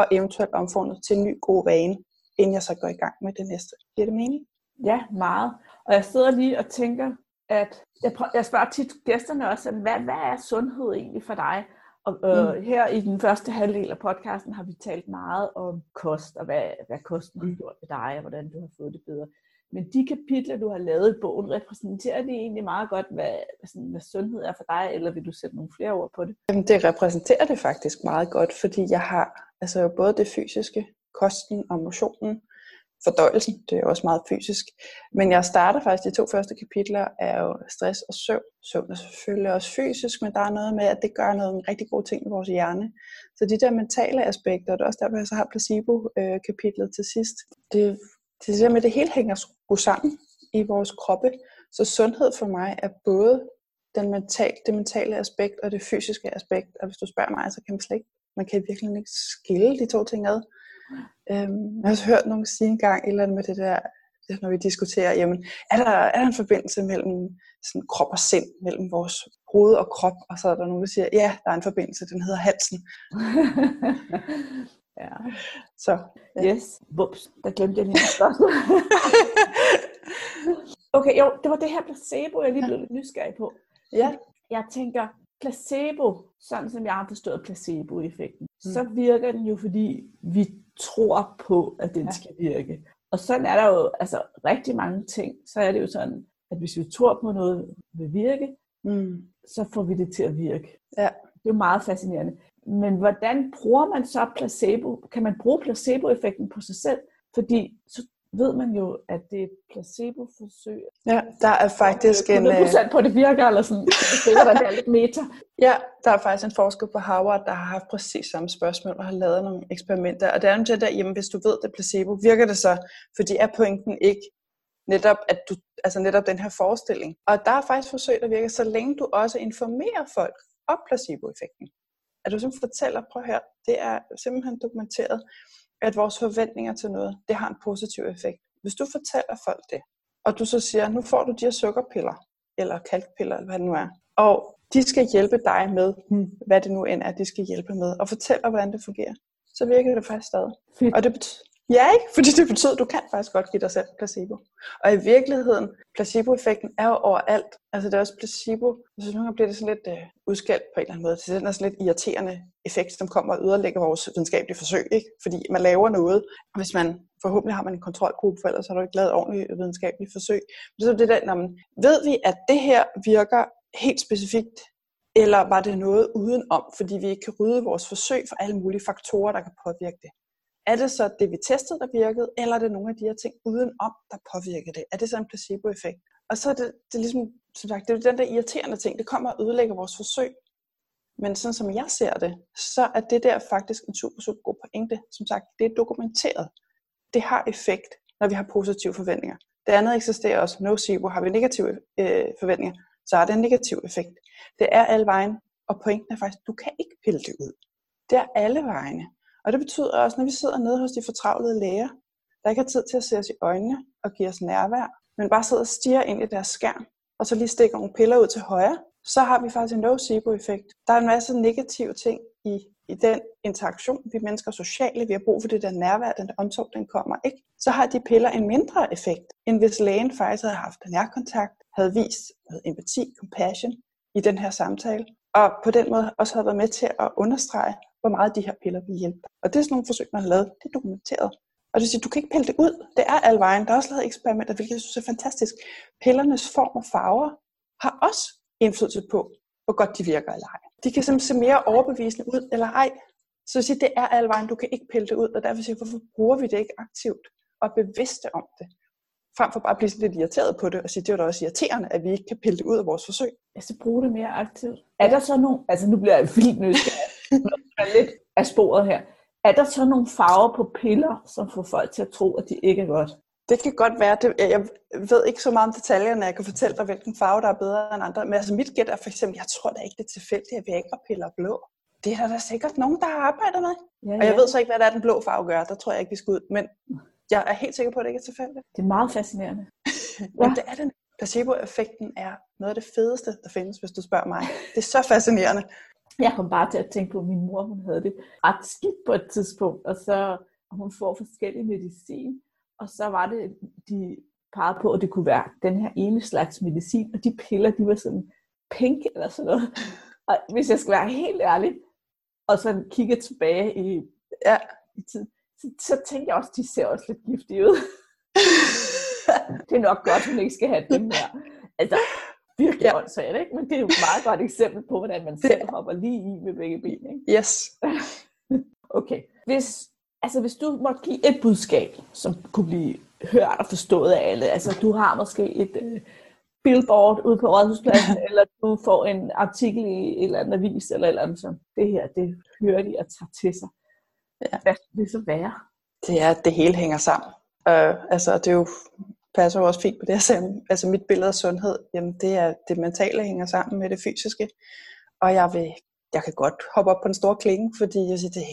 og eventuelt omfundet til en ny god vane, inden jeg så går i gang med det næste. Giver det mening? Ja, meget. Og jeg sidder lige og tænker, at jeg, prøver, jeg spørger tit gæsterne også, hvad, hvad er sundhed egentlig for dig? Og øh, mm. her i den første halvdel af podcasten har vi talt meget om kost, og hvad, hvad kosten har gjort ved dig, og hvordan du har fået det bedre. Men de kapitler, du har lavet i bogen, repræsenterer det egentlig meget godt, hvad, sådan, hvad sundhed er for dig, eller vil du sætte nogle flere ord på det? Jamen, det repræsenterer det faktisk meget godt, fordi jeg har altså både det fysiske, kosten og motionen, fordøjelsen, det er også meget fysisk. Men jeg starter faktisk, de to første kapitler er jo stress og søvn. Søvn er selvfølgelig også fysisk, men der er noget med, at det gør noget rigtig gode ting i vores hjerne. Så de der mentale aspekter, og det er også derfor, jeg så har placebo-kapitlet til sidst, det, det er simpelthen, det hele hænger sgu sammen i vores kroppe. Så sundhed for mig er både den mental, det mentale aspekt og det fysiske aspekt. Og hvis du spørger mig, så kan man slet ikke, man kan virkelig ikke skille de to ting ad. Øhm, jeg har også hørt nogen sige engang et eller andet med det der, når vi diskuterer, jamen, er der, er der en forbindelse mellem sådan krop og sind, mellem vores hoved og krop, og så er der nogen, der siger, ja, der er en forbindelse, den hedder halsen. ja. Så, ja. Yes, Vups, der glemte jeg lige spørgsmål. okay, jo, det var det her placebo, jeg lige blev lidt nysgerrig på. Ja. Jeg tænker, placebo, sådan som jeg har forstået placebo-effekten. Så virker den jo, fordi vi tror på, at den ja. skal virke. Og sådan er der jo altså, rigtig mange ting. Så er det jo sådan, at hvis vi tror på noget vil virke, mm. så får vi det til at virke. Ja. Det er jo meget fascinerende. Men hvordan bruger man så placebo? Kan man bruge placeboeffekten på sig selv? Fordi så ved man jo, at det er et placebo-forsøg. Ja, der er faktisk en... 100% øh, på, det virker, eller sådan. Det er der lidt meta. Ja, der er faktisk en forsker på Harvard, der har haft præcis samme spørgsmål og har lavet nogle eksperimenter. Og det er jo der, jamen hvis du ved, det er placebo, virker det så? Fordi er pointen ikke netop, at du, altså netop den her forestilling. Og der er faktisk forsøg, der virker, så længe du også informerer folk om placeboeffekten. At du simpelthen fortæller, prøv her, det er simpelthen dokumenteret, at vores forventninger til noget, det har en positiv effekt. Hvis du fortæller folk det, og du så siger, nu får du de her sukkerpiller, eller kalkpiller, eller hvad det nu er, og de skal hjælpe dig med, hmm, hvad det nu end er, de skal hjælpe med, og fortæller, hvordan det fungerer, så virker det faktisk stadig. Og det betyder, Ja, ikke? Fordi det betyder, at du kan faktisk godt give dig selv placebo. Og i virkeligheden, placeboeffekten er jo overalt. Altså det er også placebo. Jeg synes, nogle bliver det sådan lidt øh, udskældt på en eller anden måde. Det er sådan altså, lidt irriterende effekt, som kommer og yderlægger vores videnskabelige forsøg. Ikke? Fordi man laver noget, og hvis man forhåbentlig har man en kontrolgruppe, for ellers har du ikke lavet ordentligt videnskabelige forsøg. Men så er det der, når man, ved vi, at det her virker helt specifikt eller var det noget udenom, fordi vi ikke kan rydde vores forsøg for alle mulige faktorer, der kan påvirke det? Er det så det, vi testede, der virkede, eller er det nogle af de her ting udenom, der påvirker det? Er det så en placeboeffekt? Og så er det, det er ligesom, som sagt, det er den der irriterende ting, det kommer og ødelægger vores forsøg. Men sådan som jeg ser det, så er det der faktisk en super, super god pointe. Som sagt, det er dokumenteret. Det har effekt, når vi har positive forventninger. Det andet eksisterer også. Nocebo. Har vi negative øh, forventninger, så har det en negativ effekt. Det er alle vejen, og pointen er faktisk, du kan ikke pille det ud. Det er alle vejene. Og det betyder også, når vi sidder nede hos de fortravlede læger, der ikke har tid til at se os i øjnene og give os nærvær, men bare sidder og stiger ind i deres skærm, og så lige stikker nogle piller ud til højre, så har vi faktisk en nocebo-effekt. Der er en masse negative ting i, i den interaktion. Vi mennesker er sociale, vi har brug for det der nærvær, den der omsorg, den kommer ikke. Så har de piller en mindre effekt, end hvis lægen faktisk havde haft nærkontakt, havde vist noget empati, compassion i den her samtale, og på den måde også havde været med til at understrege, hvor meget de her piller vil hjælpe Og det er sådan nogle forsøg, man har lavet. Det er dokumenteret. Og det vil sige, du kan ikke pille det ud. Det er al vejen. Der er også lavet eksperimenter, hvilket jeg synes er fantastisk. Pillernes form og farver har også indflydelse på, hvor godt de virker eller ej. De kan simpelthen se mere overbevisende ud eller ej. Så jeg siger, det er al vejen. Du kan ikke pille det ud. Og derfor siger hvorfor bruger vi det ikke aktivt og bevidste om det? frem for bare at blive lidt irriteret på det, og sige, det er da også irriterende, at vi ikke kan pille det ud af vores forsøg. Altså bruge det mere aktivt. Er der så nogle, altså nu bliver jeg vildt nysgerrig, er lidt af sporet her. Er der så nogle farver på piller, som får folk til at tro, at de ikke er godt? Det kan godt være. Det, jeg ved ikke så meget om detaljerne, jeg kan fortælle dig, hvilken farve, der er bedre end andre. Men altså mit gæt er for eksempel, jeg tror da ikke, det er tilfældigt, at vi ikke piller blå. Det er der da sikkert nogen, der har arbejdet med. Ja, ja. Og jeg ved så ikke, hvad det er, den blå farve gør. Der tror jeg ikke, vi skal ud. Men jeg er helt sikker på, at det ikke er tilfældigt. Det er meget fascinerende. ja. det er det. Placebo-effekten er noget af det fedeste, der findes, hvis du spørger mig. Det er så fascinerende. Jeg kom bare til at tænke på, at min mor hun havde det ret skidt på et tidspunkt, og så og hun får forskellig medicin, og så var det, de pegede på, at det kunne være den her ene slags medicin, og de piller, de var sådan pink eller sådan noget. Og hvis jeg skal være helt ærlig, og så kigger tilbage i, ja. i tid, så, så tænker jeg også, at de ser også lidt giftige ud. det er nok godt, at hun ikke skal have dem her. Altså, virkelig ja. åndssvagt, ikke? Men det er jo et meget godt eksempel på, hvordan man selv hopper lige i med begge ben, ikke? Yes. okay. Hvis, altså, hvis du måtte give et budskab, som kunne blive hørt og forstået af alle, altså du har måske et uh, billboard ude på Rådhuspladsen, eller du får en artikel i et eller andet avis, eller eller andet, som det her, det hører de og tager til sig. Ja. Hvad skal det så være? Det er, at det hele hænger sammen. Uh, altså, det er jo passer jo også fint på det, jeg sagde. Altså mit billede af sundhed, jamen det er det mentale hænger sammen med det fysiske. Og jeg vil, jeg kan godt hoppe op på en stor klinge, fordi jeg siger, det,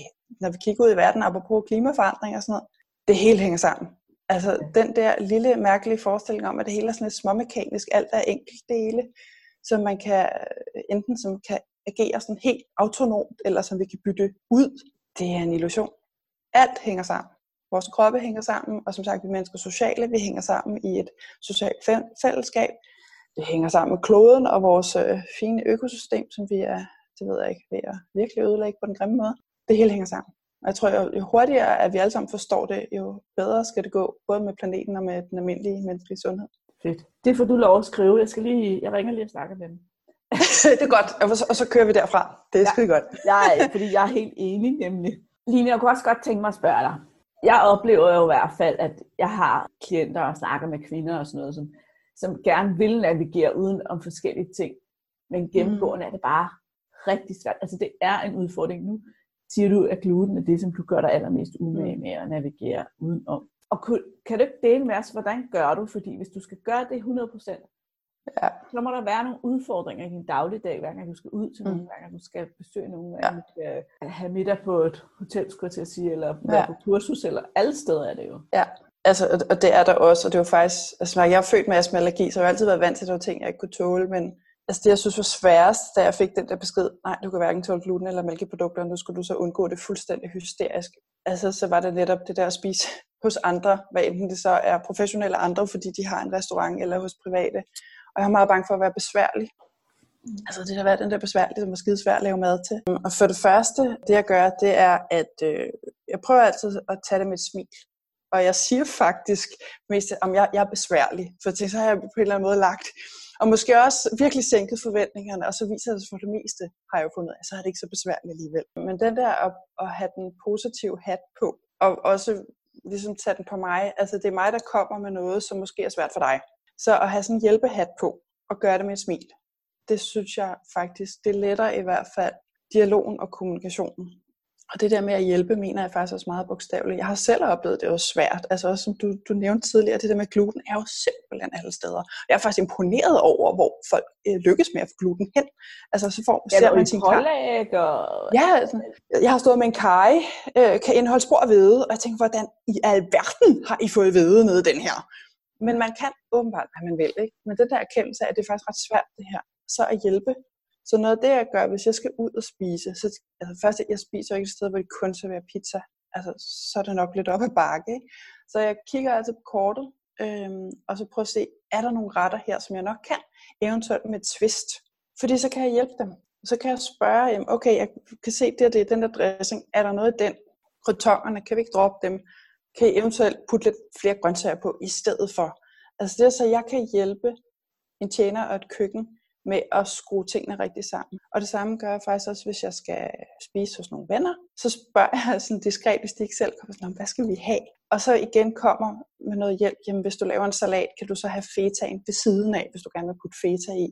når vi kigger ud i verden, apropos klimaforandring og sådan noget, det hele hænger sammen. Altså den der lille mærkelige forestilling om, at det hele er sådan lidt småmekanisk, alt er enkeltdele, som man kan, enten som kan agere sådan helt autonomt, eller som vi kan bytte ud, det er en illusion. Alt hænger sammen. Vores kroppe hænger sammen, og som sagt, vi mennesker sociale, vi hænger sammen i et socialt fællesskab. Det hænger sammen med kloden og vores øh, fine økosystem, som vi er, det ved jeg ikke, ved at virkelig ødelægge på den grimme måde. Det hele hænger sammen. Og jeg tror, jo, jo hurtigere at vi alle sammen forstår det, jo bedre skal det gå, både med planeten og med den almindelige menneskelige sundhed. Fedt. Det får du lov at skrive. Jeg, skal lige, jeg ringer lige og snakker med dem. det er godt, og så, og så kører vi derfra. Det er ja. skide godt. Ja, fordi jeg er helt enig nemlig. Line, jeg kunne også godt tænke mig at spørge dig jeg oplever jo i hvert fald, at jeg har klienter og snakker med kvinder og sådan noget, som, som gerne vil navigere uden om forskellige ting. Men gennemgående mm. er det bare rigtig svært. Altså det er en udfordring nu. Siger du, at gluten er det, som du gør dig allermest umage mm. med at navigere udenom. Og kan du ikke dele med os, hvordan gør du? Fordi hvis du skal gøre det 100%, Ja. Så må der være nogle udfordringer i din dagligdag, hver gang du skal ud til nogen, mm. hver gang du skal besøge nogen, hver gang du skal have middag på et hotel, skulle jeg til at sige, eller være ja. på kursus, eller alle steder er det jo. Ja, altså, og det er der også, og det jo faktisk, altså når jeg er født med astma-allergi, så har jeg altid været vant til, at der var ting, jeg ikke kunne tåle, men altså det, jeg synes var sværest, da jeg fik den der besked, nej, du kan hverken tåle gluten eller mælkeprodukter, nu skulle du så undgå det fuldstændig hysterisk. Altså, så var det netop det der at spise hos andre, hvad enten det så er professionelle andre, fordi de har en restaurant, eller hos private. Og jeg er meget bange for at være besværlig. Altså det har været den der besværlige, som er skide svært at lave mad til. Og for det første, det jeg gør, det er, at øh, jeg prøver altid at tage det med et smil. Og jeg siger faktisk mest, om jeg, jeg er besværlig. For det, så har jeg på en eller anden måde lagt. Og måske også virkelig sænket forventningerne, og så viser det sig for det meste, har jeg jo fundet at så er det ikke så besværligt alligevel. Men den der at, at have den positive hat på, og også ligesom tage den på mig, altså det er mig, der kommer med noget, som måske er svært for dig. Så at have sådan en hjælpehat på og gøre det med et smil, det synes jeg faktisk, det letter i hvert fald dialogen og kommunikationen. Og det der med at hjælpe, mener jeg faktisk også meget bogstaveligt. Jeg har selv oplevet, det jo svært. Altså også som du, du nævnte tidligere, det der med gluten er jo simpelthen alle steder. Jeg er faktisk imponeret over, hvor folk øh, lykkes med at få gluten hen. Altså så får, ja, ser man sin pålæg og... Ja, altså, jeg har stået med en kaj, øh, kan indeholde spor af hvede, og jeg tænker, hvordan i alverden har I fået hvede nede den her? Men man kan åbenbart, hvad man vil. Ikke? Men den der erkendelse af, at det er faktisk ret svært det her, så at hjælpe. Så noget af det, jeg gør, hvis jeg skal ud og spise, så altså først, jeg spiser ikke et sted, hvor det kun serverer pizza. Altså, så er det nok lidt op ad bakke. Ikke? Så jeg kigger altså på kortet, øhm, og så prøver at se, er der nogle retter her, som jeg nok kan, eventuelt med twist. Fordi så kan jeg hjælpe dem. Så kan jeg spørge, okay, jeg kan se, det, det er den der dressing, er der noget i den? Krotongerne, kan vi ikke droppe dem? Kan I eventuelt putte lidt flere grøntsager på i stedet for. Altså det er så, jeg kan hjælpe en tjener og et køkken med at skrue tingene rigtig sammen. Og det samme gør jeg faktisk også, hvis jeg skal spise hos nogle venner. Så spørger jeg sådan diskret, hvis de ikke selv kommer sådan, hvad skal vi have? Og så igen kommer med noget hjælp. Jamen, hvis du laver en salat, kan du så have fetaen ved siden af, hvis du gerne vil putte feta i.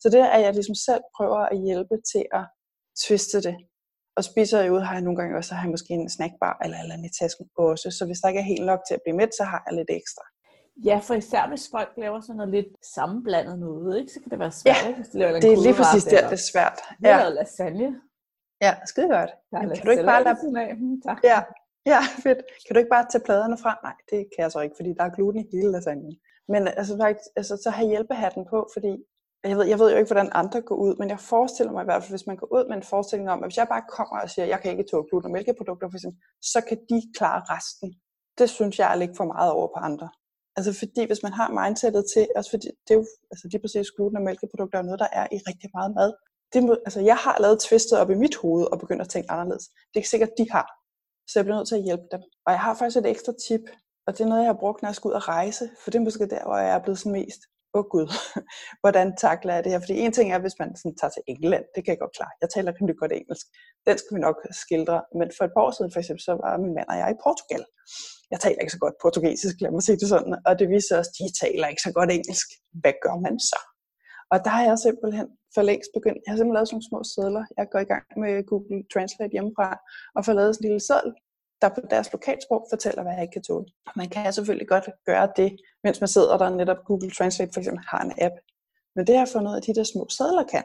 Så det er, at jeg ligesom selv prøver at hjælpe til at tviste det og spiser jeg ud, har jeg nogle gange også, så har jeg måske en snackbar eller eller andet i tasken også. Så hvis der ikke er helt nok til at blive med, så har jeg lidt ekstra. Ja, for især hvis folk laver sådan noget lidt sammenblandet noget, ikke? så kan det være svært, ja, hvis de laver det er lige præcis der, det er svært. Ja. Eller lasagne. Ja, skide godt. kan du ikke bare lade... Hmm, tak. Ja, ja, fedt. Kan du ikke bare tage pladerne frem? Nej, det kan jeg så ikke, fordi der er gluten i hele lasagnen. Men altså, faktisk, altså, så have hjælpehatten på, fordi jeg ved, jeg ved jo ikke, hvordan andre går ud, men jeg forestiller mig i hvert fald, hvis man går ud med en forestilling om, at hvis jeg bare kommer og siger, at jeg kan ikke tåle gluten og mælkeprodukter, for eksempel, så kan de klare resten. Det synes jeg er ikke for meget over på andre. Altså fordi hvis man har mindsetet til, også fordi det er jo, altså lige præcis gluten og mælkeprodukter er noget, der er i rigtig meget mad. det må, altså, jeg har lavet twistet op i mit hoved og begyndt at tænke anderledes. Det er ikke sikkert, de har. Så jeg bliver nødt til at hjælpe dem. Og jeg har faktisk et ekstra tip, og det er noget, jeg har brugt, når jeg skal ud og rejse. For det er måske der, hvor jeg er blevet sådan mest, åh oh, gud, hvordan takler jeg det her? Fordi en ting er, hvis man sådan tager til England, det kan jeg godt klare. Jeg taler rimelig godt engelsk. Den skal vi nok skildre. Men for et par år siden for eksempel, så var min mand og jeg i Portugal. Jeg taler ikke så godt portugisisk, lad mig sige det sådan. Og det viser os, at de taler ikke så godt engelsk. Hvad gør man så? Og der har jeg simpelthen for længst begyndt. Jeg har simpelthen lavet sådan nogle små sædler. Jeg går i gang med Google Translate hjemmefra og får lavet sådan en lille sædel, der på deres lokalsprog fortæller, hvad jeg ikke kan tåle. Man kan selvfølgelig godt gøre det, mens man sidder der netop Google Translate for eksempel har en app. Men det jeg har fundet ud af, at de der små sædler kan,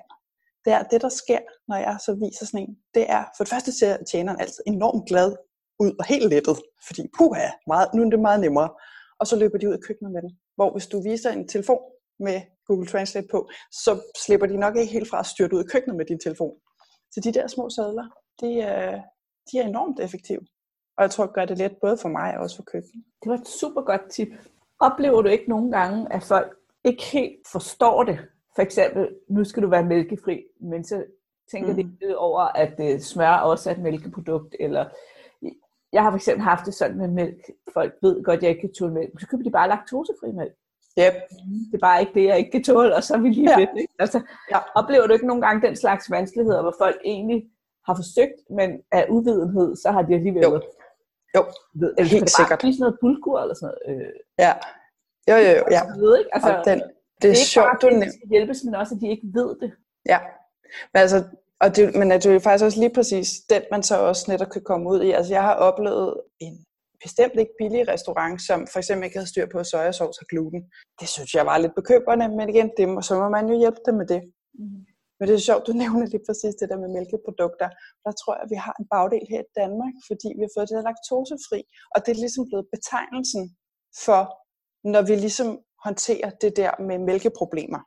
det er det, der sker, når jeg så viser sådan en. Det er, for det første ser tjeneren altid enormt glad ud og helt lettet, fordi puha, meget, nu er det meget nemmere. Og så løber de ud i køkkenet med den. Hvor hvis du viser en telefon med Google Translate på, så slipper de nok ikke helt fra at styrte ud i køkkenet med din telefon. Så de der små sadler, de, de er enormt effektive. Og jeg tror, det gør det let både for mig og også for køkkenet. Det var et super godt tip. Oplever du ikke nogle gange, at folk ikke helt forstår det? For eksempel, nu skal du være mælkefri, men så tænker mm. de over, at smør også er et mælkeprodukt, eller jeg har for eksempel haft det sådan med mælk. Folk ved godt, at jeg ikke kan tåle mælk. Så køber de bare laktosefri mælk. Yep. Det er bare ikke det, jeg ikke kan tåle, og så er vi lige ja. Ikke? Altså, ja. Oplever du ikke nogle gange den slags vanskeligheder, hvor folk egentlig har forsøgt, men af uvidenhed, så har de alligevel... Jo, jo. Ved, eller helt sikkert. Spise noget bulgur eller sådan noget. Øh, ja. Jo, jo, jo. Ja. Ved, ikke? Altså, og den, det, det er, er sjovt, bare, du at de skal hjælpes, men også, at de ikke ved det. Ja. Men altså, og det, men det er jo faktisk også lige præcis den, man så også netop kan komme ud i. Altså, jeg har oplevet en bestemt ikke billig restaurant, som for eksempel ikke havde styr på sojasauce og gluten. Det synes jeg var lidt bekymrende, men igen, det så må man jo hjælpe dem med det. Mm. Men det er sjovt, du nævner lige præcis det der med mælkeprodukter. Der tror jeg, at vi har en bagdel her i Danmark, fordi vi har fået det her laktosefri. Og det er ligesom blevet betegnelsen for, når vi ligesom håndterer det der med mælkeproblemer.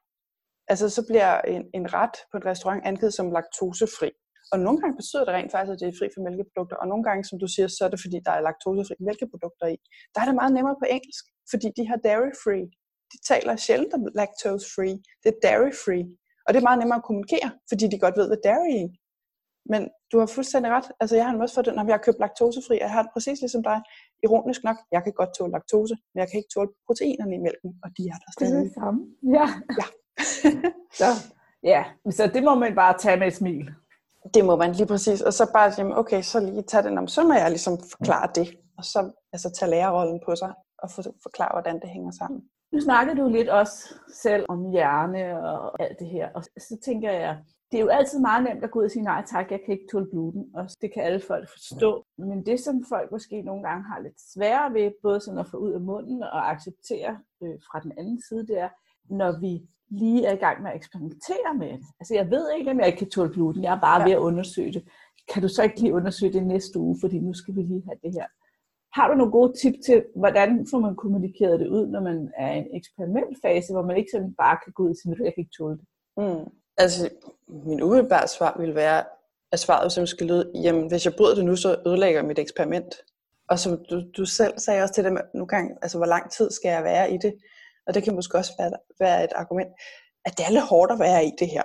Altså så bliver en, en ret på en restaurant angivet som laktosefri. Og nogle gange betyder det rent faktisk, at det er fri for mælkeprodukter, og nogle gange, som du siger, så er det fordi, der er laktosefri mælkeprodukter i. Der er det meget nemmere på engelsk, fordi de har dairy free. De taler sjældent om lactose free. Det er dairy free. Og det er meget nemmere at kommunikere, fordi de godt ved, hvad dairy er. Men du har fuldstændig ret. Altså, jeg har også fået den, når jeg har købt laktosefri, og jeg har det præcis ligesom dig. Ironisk nok, jeg kan godt tåle laktose, men jeg kan ikke tåle proteinerne i mælken, og de er der stadig. Det er det samme. Ja. Ja. så, ja, så det må man bare tage med et smil. Det må man lige præcis. Og så bare sige, okay, så lige tage den om, så må jeg ligesom forklare det. Og så altså, tage lærerrollen på sig og for, forklare, hvordan det hænger sammen. Nu snakker du lidt også selv om hjerne og alt det her. Og så tænker jeg, det er jo altid meget nemt at gå ud og sige, nej tak, jeg kan ikke tåle gluten. Og det kan alle folk forstå. Men det, som folk måske nogle gange har lidt sværere ved, både sådan at få ud af munden og acceptere øh, fra den anden side, det er, når vi lige er i gang med at eksperimentere med det. Altså jeg ved ikke, om jeg ikke kan tåle gluten. Jeg er bare ja. ved at undersøge det. Kan du så ikke lige undersøge det næste uge, fordi nu skal vi lige have det her. Har du nogle gode tip til, hvordan får man kommunikeret det ud, når man er i en eksperimentfase, hvor man ikke sådan bare kan gå ud og sige, at jeg ikke tåle det? Mm. Altså, min umiddelbare svar vil være, at svaret som skal lyde, jamen hvis jeg bryder det nu, så ødelægger mit eksperiment. Og som du, du selv sagde også til dem med, nu gang, altså hvor lang tid skal jeg være i det? og det kan måske også være, være et argument, at det er lidt hårdt at være i det her.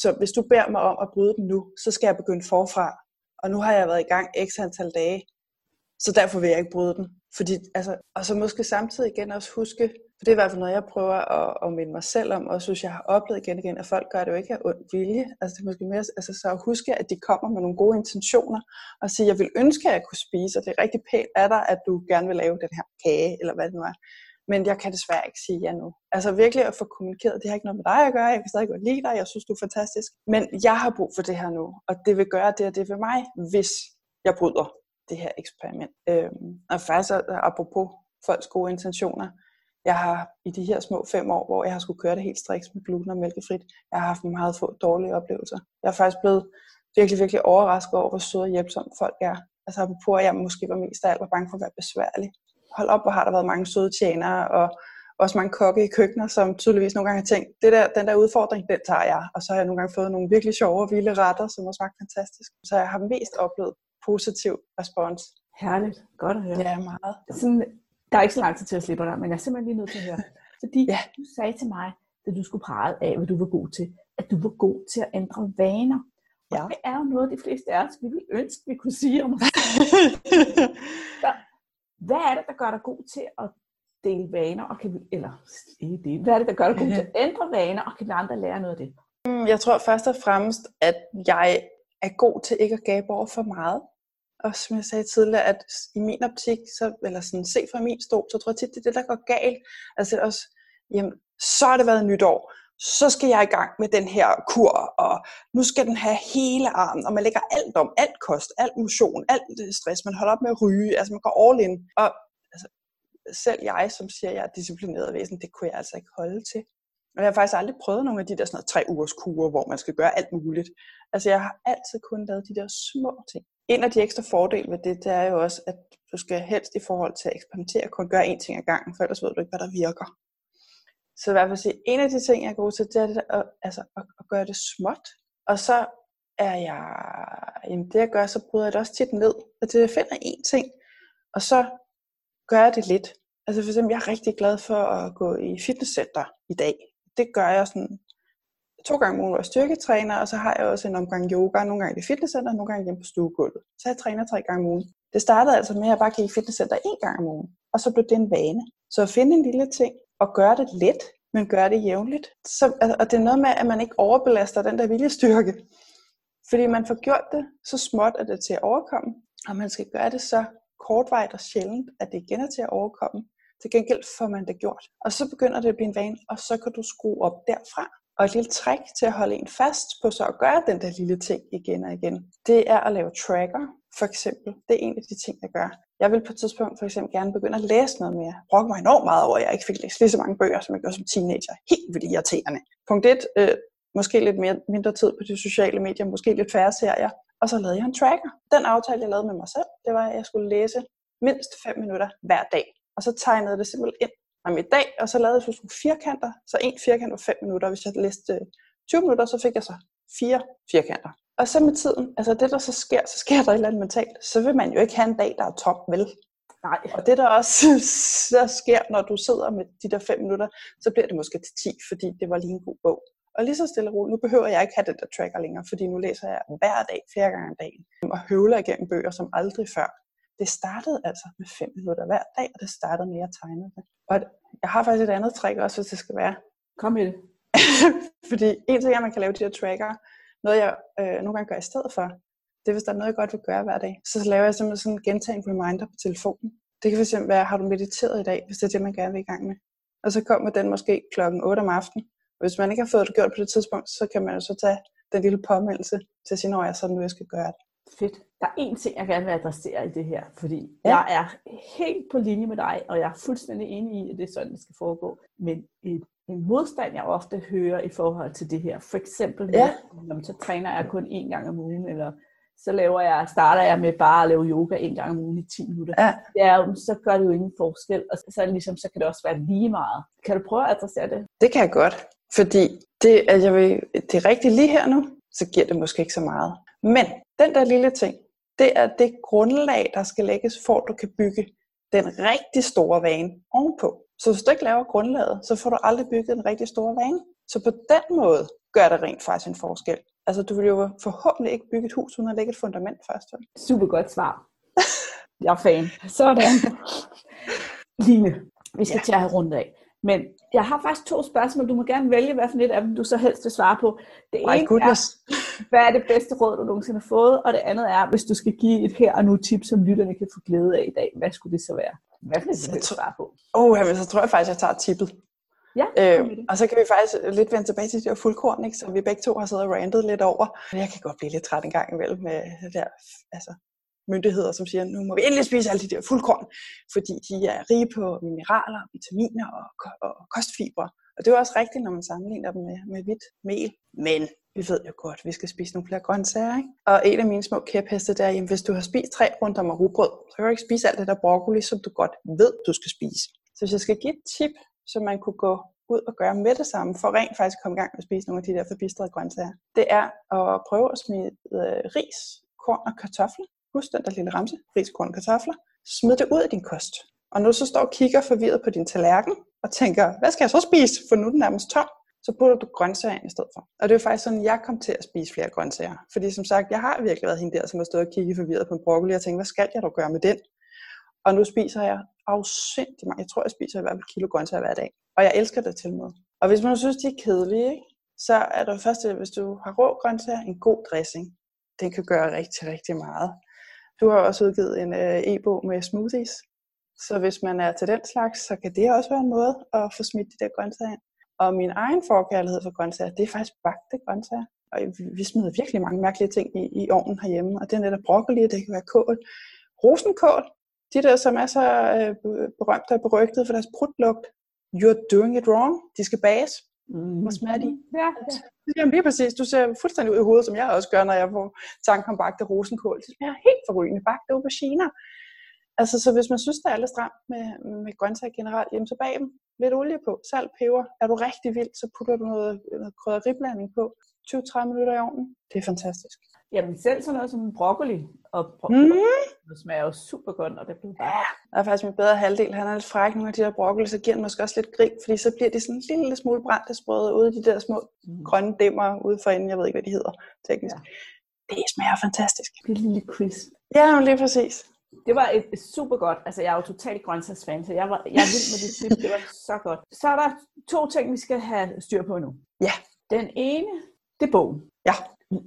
Så hvis du beder mig om at bryde den nu, så skal jeg begynde forfra. Og nu har jeg været i gang x antal dage, så derfor vil jeg ikke bryde den. Fordi, altså, og så måske samtidig igen også huske, for det er i hvert fald noget, jeg prøver at, at minde mig selv om, og synes, jeg har oplevet igen og igen, at folk gør det jo ikke af ond vilje. Altså, det er måske mere, altså, så at huske, at de kommer med nogle gode intentioner, og sige, jeg vil ønske, at jeg kunne spise, og det er rigtig pænt af dig, at du gerne vil lave den her kage, eller hvad det nu er men jeg kan desværre ikke sige ja nu. Altså virkelig at få kommunikeret, det har ikke noget med dig at gøre, jeg kan stadig godt lide dig, jeg synes, du er fantastisk, men jeg har brug for det her nu, og det vil gøre det og det ved mig, hvis jeg bryder det her eksperiment. Øhm, og faktisk apropos folks gode intentioner, jeg har i de her små fem år, hvor jeg har skulle køre det helt striks med gluten og mælkefrit, jeg har haft meget få dårlige oplevelser. Jeg er faktisk blevet virkelig, virkelig overrasket over, hvor søde og hjælpsomme folk er. Altså apropos, at jeg måske var mest af alt var bange for at være besværlig hold op, hvor har der været mange søde tjenere, og også mange kokke i køkkener, som tydeligvis nogle gange har tænkt, det der, den der udfordring, den tager jeg. Og så har jeg nogle gange fået nogle virkelig sjove og vilde retter, som har smagt fantastisk. Så jeg har mest oplevet positiv respons. Herligt. Godt at høre. Ja, meget. Sådan, der er ikke så lang tid til at slippe dig, men jeg er simpelthen lige nødt til at høre. Fordi ja. du sagde til mig, at du skulle prale af, hvad du var god til. at du var god til at ændre vaner. Og Ja. det er jo noget, de fleste af os vi ville ønske, vi kunne sige om os. Så, hvad er det, der gør dig god til at dele vaner, og kan vi, eller ikke dele, hvad er det, der gør dig god til at ændre vaner, og kan vi andre lære noget af det? Mm, Jeg tror først og fremmest, at jeg er god til ikke at gabe over for meget. Og som jeg sagde tidligere, at i min optik, så, eller sådan se fra min stol, så tror jeg tit, det er det, der går galt. Altså også, jamen, så har det været nytår, så skal jeg i gang med den her kur, og nu skal den have hele armen, og man lægger alt om, alt kost, alt motion, alt øh, stress, man holder op med at ryge, altså man går all in. Og altså, selv jeg, som siger, at jeg er disciplineret væsen, det kunne jeg altså ikke holde til. Og jeg har faktisk aldrig prøvet nogle af de der sådan noget, tre ugers kurer, hvor man skal gøre alt muligt. Altså jeg har altid kun lavet de der små ting. En af de ekstra fordele ved det, det er jo også, at du skal helst i forhold til at eksperimentere kun gøre én ting ad gangen, for ellers ved du ikke, hvad der virker. Så i hvert fald sige, en af de ting, jeg er god til, det er det at, altså, at, at gøre det småt. Og så er jeg, jamen det jeg gør, så bryder jeg det også tit ned. At jeg finder én ting, og så gør jeg det lidt. Altså for eksempel, jeg er rigtig glad for at gå i fitnesscenter i dag. Det gør jeg sådan to gange om ugen, hvor jeg styrketræner, og så har jeg også en omgang yoga, nogle gange i fitnesscenter, nogle gange hjemme på stuegulvet. Så jeg træner tre gange om ugen. Det startede altså med, at jeg bare gik i fitnesscenter en gang om ugen, og så blev det en vane. Så at finde en lille ting, og gøre det let, men gøre det jævnligt. Så, altså, og det er noget med, at man ikke overbelaster den der viljestyrke. Fordi man får gjort det så småt, at det er til at overkomme, og man skal gøre det så kortvejt og sjældent, at det igen er til at overkomme. Til gengæld får man det gjort. Og så begynder det at blive en vane, og så kan du skrue op derfra. Og et lille trick til at holde en fast på så at gøre den der lille ting igen og igen, det er at lave tracker, for eksempel. Det er en af de ting, jeg gør. Jeg vil på et tidspunkt for eksempel gerne begynde at læse noget mere. Jeg brokker mig enormt meget over, at jeg ikke fik læst lige så mange bøger, som jeg gjorde som teenager. Helt vildt irriterende. Punkt 1. Øh, måske lidt mere, mindre tid på de sociale medier, måske lidt færre serier. Og så lavede jeg en tracker. Den aftale, jeg lavede med mig selv, det var, at jeg skulle læse mindst 5 minutter hver dag. Og så tegnede det simpelthen ind om i dag, og så lavede jeg sådan firkanter. Så en firkant var 5 minutter. Hvis jeg læste 20 minutter, så fik jeg så fire firkanter. Og så med tiden, altså det der så sker, så sker der et eller andet mentalt. Så vil man jo ikke have en dag, der er top, vel? Nej. Og det der også så sker, når du sidder med de der 5 minutter, så bliver det måske til 10, fordi det var lige en god bog. Og lige så stille og roligt, nu behøver jeg ikke have den der tracker længere, fordi nu læser jeg hver dag, flere gange om dagen, og høvler igennem bøger som aldrig før. Det startede altså med 5 minutter hver dag, og det startede med at tegne det. Og jeg har faktisk et andet trick også, hvis det skal være. Kom med det. fordi en ting er, at man kan lave de her tracker. Noget jeg øh, nogle gange gør i stedet for, det er, hvis der er noget, jeg godt vil gøre hver dag. Så laver jeg simpelthen sådan en gentagen reminder på telefonen. Det kan fx være, har du mediteret i dag, hvis det er det, man gerne vil i gang med. Og så kommer den måske klokken 8 om aftenen. Og hvis man ikke har fået det gjort på det tidspunkt, så kan man jo så tage den lille påmeldelse til at sige, når jeg sådan nu, jeg skal gøre det. Fedt. Der er en ting, jeg gerne vil adressere i det her, fordi Ja. jeg er helt på linje med dig, og jeg er fuldstændig enig i, at det er sådan, det skal foregå. Men et, en modstand, jeg ofte hører i forhold til det her, for eksempel, Ja. når man så træner jeg kun én gang om ugen, eller så laver jeg, starter jeg med bare at lave yoga en gang om ugen i 10 minutter. Ja. Det er jo, så gør det jo ingen forskel, og så, ligesom, så kan det også være lige meget. Kan du prøve at adressere det? Det kan jeg godt, fordi det, at jeg vil, det er rigtigt lige her nu, så giver det måske ikke så meget. Men den der lille ting, det er det grundlag, der skal lægges, for at du kan bygge den rigtig store vane ovenpå. Så hvis du ikke laver grundlaget, så får du aldrig bygget en rigtig stor vane. Så på den måde gør det rent faktisk en forskel. Altså du vil jo forhåbentlig ikke bygge et hus uden at lægge et fundament først. vel? Super godt svar. Jeg er fan. Sådan. Line, vi skal Ja. ja. til at have rundt af. Men jeg har faktisk to spørgsmål. Du må gerne vælge, hvad for et af dem du så helst vil svare på. Det My ene goodness. er, hvad er det bedste råd, du nogensinde har fået? Og det andet er, hvis du skal give et her og nu tip, som lytterne kan få glæde af i dag, hvad skulle det så være? Hvad vil Så du helst tror- svare på? Oh, men så tror jeg faktisk, at jeg tager tippet. Ja, Øh, det. og så kan vi faktisk lidt vende tilbage til de der fuldkorn, ikke, som vi begge to har siddet og rantet lidt over. Men jeg kan godt blive lidt træt en gang imellem med det der, altså, myndigheder, som siger, nu må vi endelig spise alle de der fuldkorn, fordi de er rige på mineraler, vitaminer og, og kostfibre. Og det er jo også rigtigt, når man sammenligner dem med, med hvidt mel. Men vi ved jo godt, at vi skal spise nogle flere grøntsager. Ikke? Og en af mine små kæpheste, der er, at hvis du har spist tre runder med rugbrød, så kan du ikke spise alt det der broccoli, som du godt ved, du skal spise. Så hvis jeg skal give et tip, som man kunne gå ud og gøre med det samme, for rent faktisk at komme i gang med at spise nogle af de der forbistrede grøntsager, det er at prøve at smide øh, ris, korn og kartofler. Husk den der lille ramse, ris, korn og kartofler. Smid det ud af din kost. Og når du så står og kigger forvirret på din tallerken, og tænker, hvad skal jeg så spise, for nu er den nærmest tom, så putter du grøntsager ind i stedet for. Og det er faktisk sådan, jeg kom til at spise flere grøntsager. Fordi som sagt, jeg har virkelig været hende der, som har stået og kigget forvirret på en broccoli og tænkt, hvad skal jeg dog gøre med den? Og nu spiser jeg afsindig mange. Jeg tror, jeg spiser i hvert fald kilo grøntsager hver dag. Og jeg elsker det til med. Og hvis man synes, de er kedelige, ikke? så er det først, hvis du har rå grøntsager, en god dressing. Den kan gøre rigtig, rigtig meget. Du har også udgivet en øh, e-bog med smoothies. Så hvis man er til den slags, så kan det også være en måde at få smidt de der grøntsager ind. Og min egen forkærlighed for grøntsager, det er faktisk bagte grøntsager. Og vi smider virkelig mange mærkelige ting i, i ovnen herhjemme. Og det er netop broccoli, det kan være kål. Rosenkål, de der, som er så øh, berømte og berygtede for deres prutlugt. You're doing it wrong. De skal bages. Mm. Hvor smager de? Ja, ja. Lige præcis. Du ser fuldstændig ud i hovedet, som jeg også gør, når jeg får tanke om bagte rosenkål. Det smager helt forrygende. Bagte auberginer. Altså, så hvis man synes, der er lidt stramt med, med grøntsager generelt, jamen så bag dem lidt olie på, salt, peber. Er du rigtig vild, så putter du noget, noget krydderiblanding på. 20-30 minutter i ovnen. Det er fantastisk. Jamen selv sådan noget som broccoli. Og broccoli mm. det smager jo super godt, og det bliver bare... Ja, der er faktisk min bedre halvdel. Han er lidt fræk nogle af de der broccoli, så giver den måske også lidt grin, fordi så bliver de sådan en lille smule brændt sprøde ude i de der små mm. grønne dæmmer ude for enden. Jeg ved ikke, hvad de hedder teknisk. Ja. Det smager fantastisk. Det er lille crisp. Ja, lige præcis det var et, et super godt, altså jeg er jo totalt grøntsagsfan, så jeg, var, jeg vild med det tip, det var så godt. Så er der to ting, vi skal have styr på nu. Ja. Den ene, det er bogen. Ja.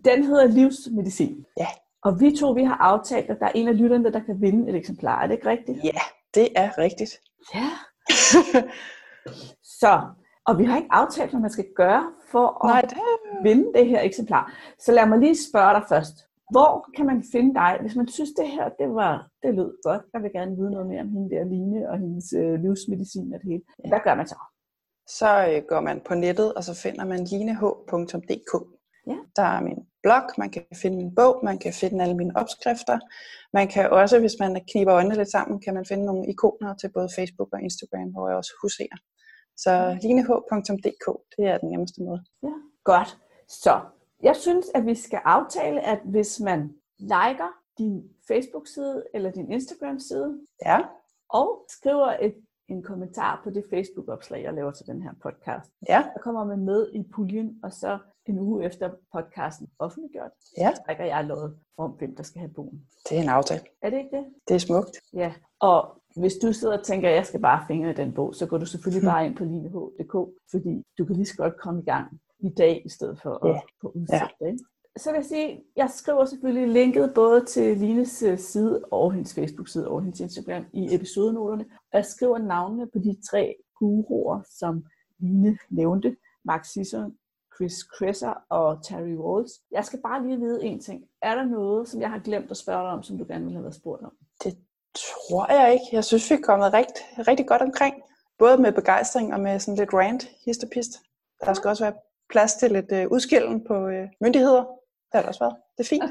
Den hedder Livsmedicin. Ja. Og vi to, vi har aftalt, at der er en af lytterne, der kan vinde et eksemplar. Er det ikke rigtigt? Ja, det er rigtigt. Ja. så, og vi har ikke aftalt, hvad man skal gøre for at Nej, det... vinde det her eksemplar. Så lad mig lige spørge dig først. Hvor kan man finde dig, hvis man synes, det her det var, det lød godt, jeg vil gerne vide noget mere om hende der Line og hendes øh, livsmedicin og det hele. Hvad gør man så? Så øh, går man på nettet, og så finder man lineh.dk. Ja. Der er min blog, man kan finde min bog, man kan finde alle mine opskrifter. Man kan også, hvis man kniber øjnene lidt sammen, kan man finde nogle ikoner til både Facebook og Instagram, hvor jeg også huserer. Så lineh.dk, det er den nemmeste måde. Ja, godt. Så jeg synes, at vi skal aftale, at hvis man liker din Facebook-side eller din Instagram-side, ja. og skriver et, en kommentar på det Facebook-opslag, jeg laver til den her podcast, ja. så kommer man med i puljen, og så en uge efter podcasten offentliggjort, ja. så trækker jeg noget om, hvem der skal have bogen. Det er en aftale. Er det ikke det? Det er smukt. Ja, og hvis du sidder og tænker, at jeg skal bare fingre i den bog, så går du selvfølgelig bare ind på lineh.dk, fordi du kan lige så godt komme i gang i dag, i stedet for yeah. at få udsat ja. det. Så vil jeg sige, jeg skriver selvfølgelig linket både til Lines øh, side og hendes Facebook-side og hendes Instagram i episodenoterne. Og jeg skriver navnene på de tre guruer, som Line nævnte. Mark Sisson, Chris Kresser og Terry Walls. Jeg skal bare lige vide en ting. Er der noget, som jeg har glemt at spørge dig om, som du gerne ville have været spurgt om? Det tror jeg ikke. Jeg synes, vi er kommet rigtig, rigtig godt omkring. Både med begejstring og med sådan lidt rant, histopist. Der skal også være plads til lidt øh, udskillen på øh, myndigheder. Det har der også været. Det er fint.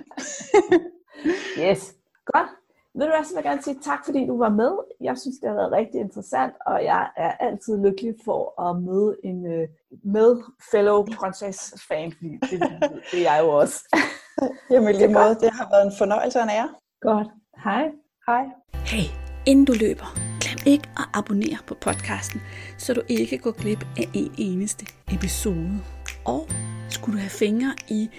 yes, godt. Ved du hvad, så vil jeg gerne sige tak, fordi du var med. Jeg synes, det har været rigtig interessant, og jeg er altid lykkelig for at møde en uh, med fellow Princess-fan, fordi det, det er jeg jo også. Jamen lige måde, det har været en fornøjelse og en ære. Godt. Hej. Hej. Hey, inden du løber, glem ikke at abonnere på podcasten, så du ikke går glip af en eneste episode. Og skulle du have fingre i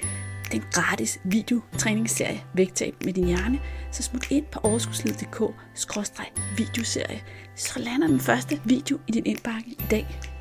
den gratis videotræningsserie Vægtab med din hjerne, så smut ind på overskudslid.dk videoserie så lander den første video i din indbakke i dag.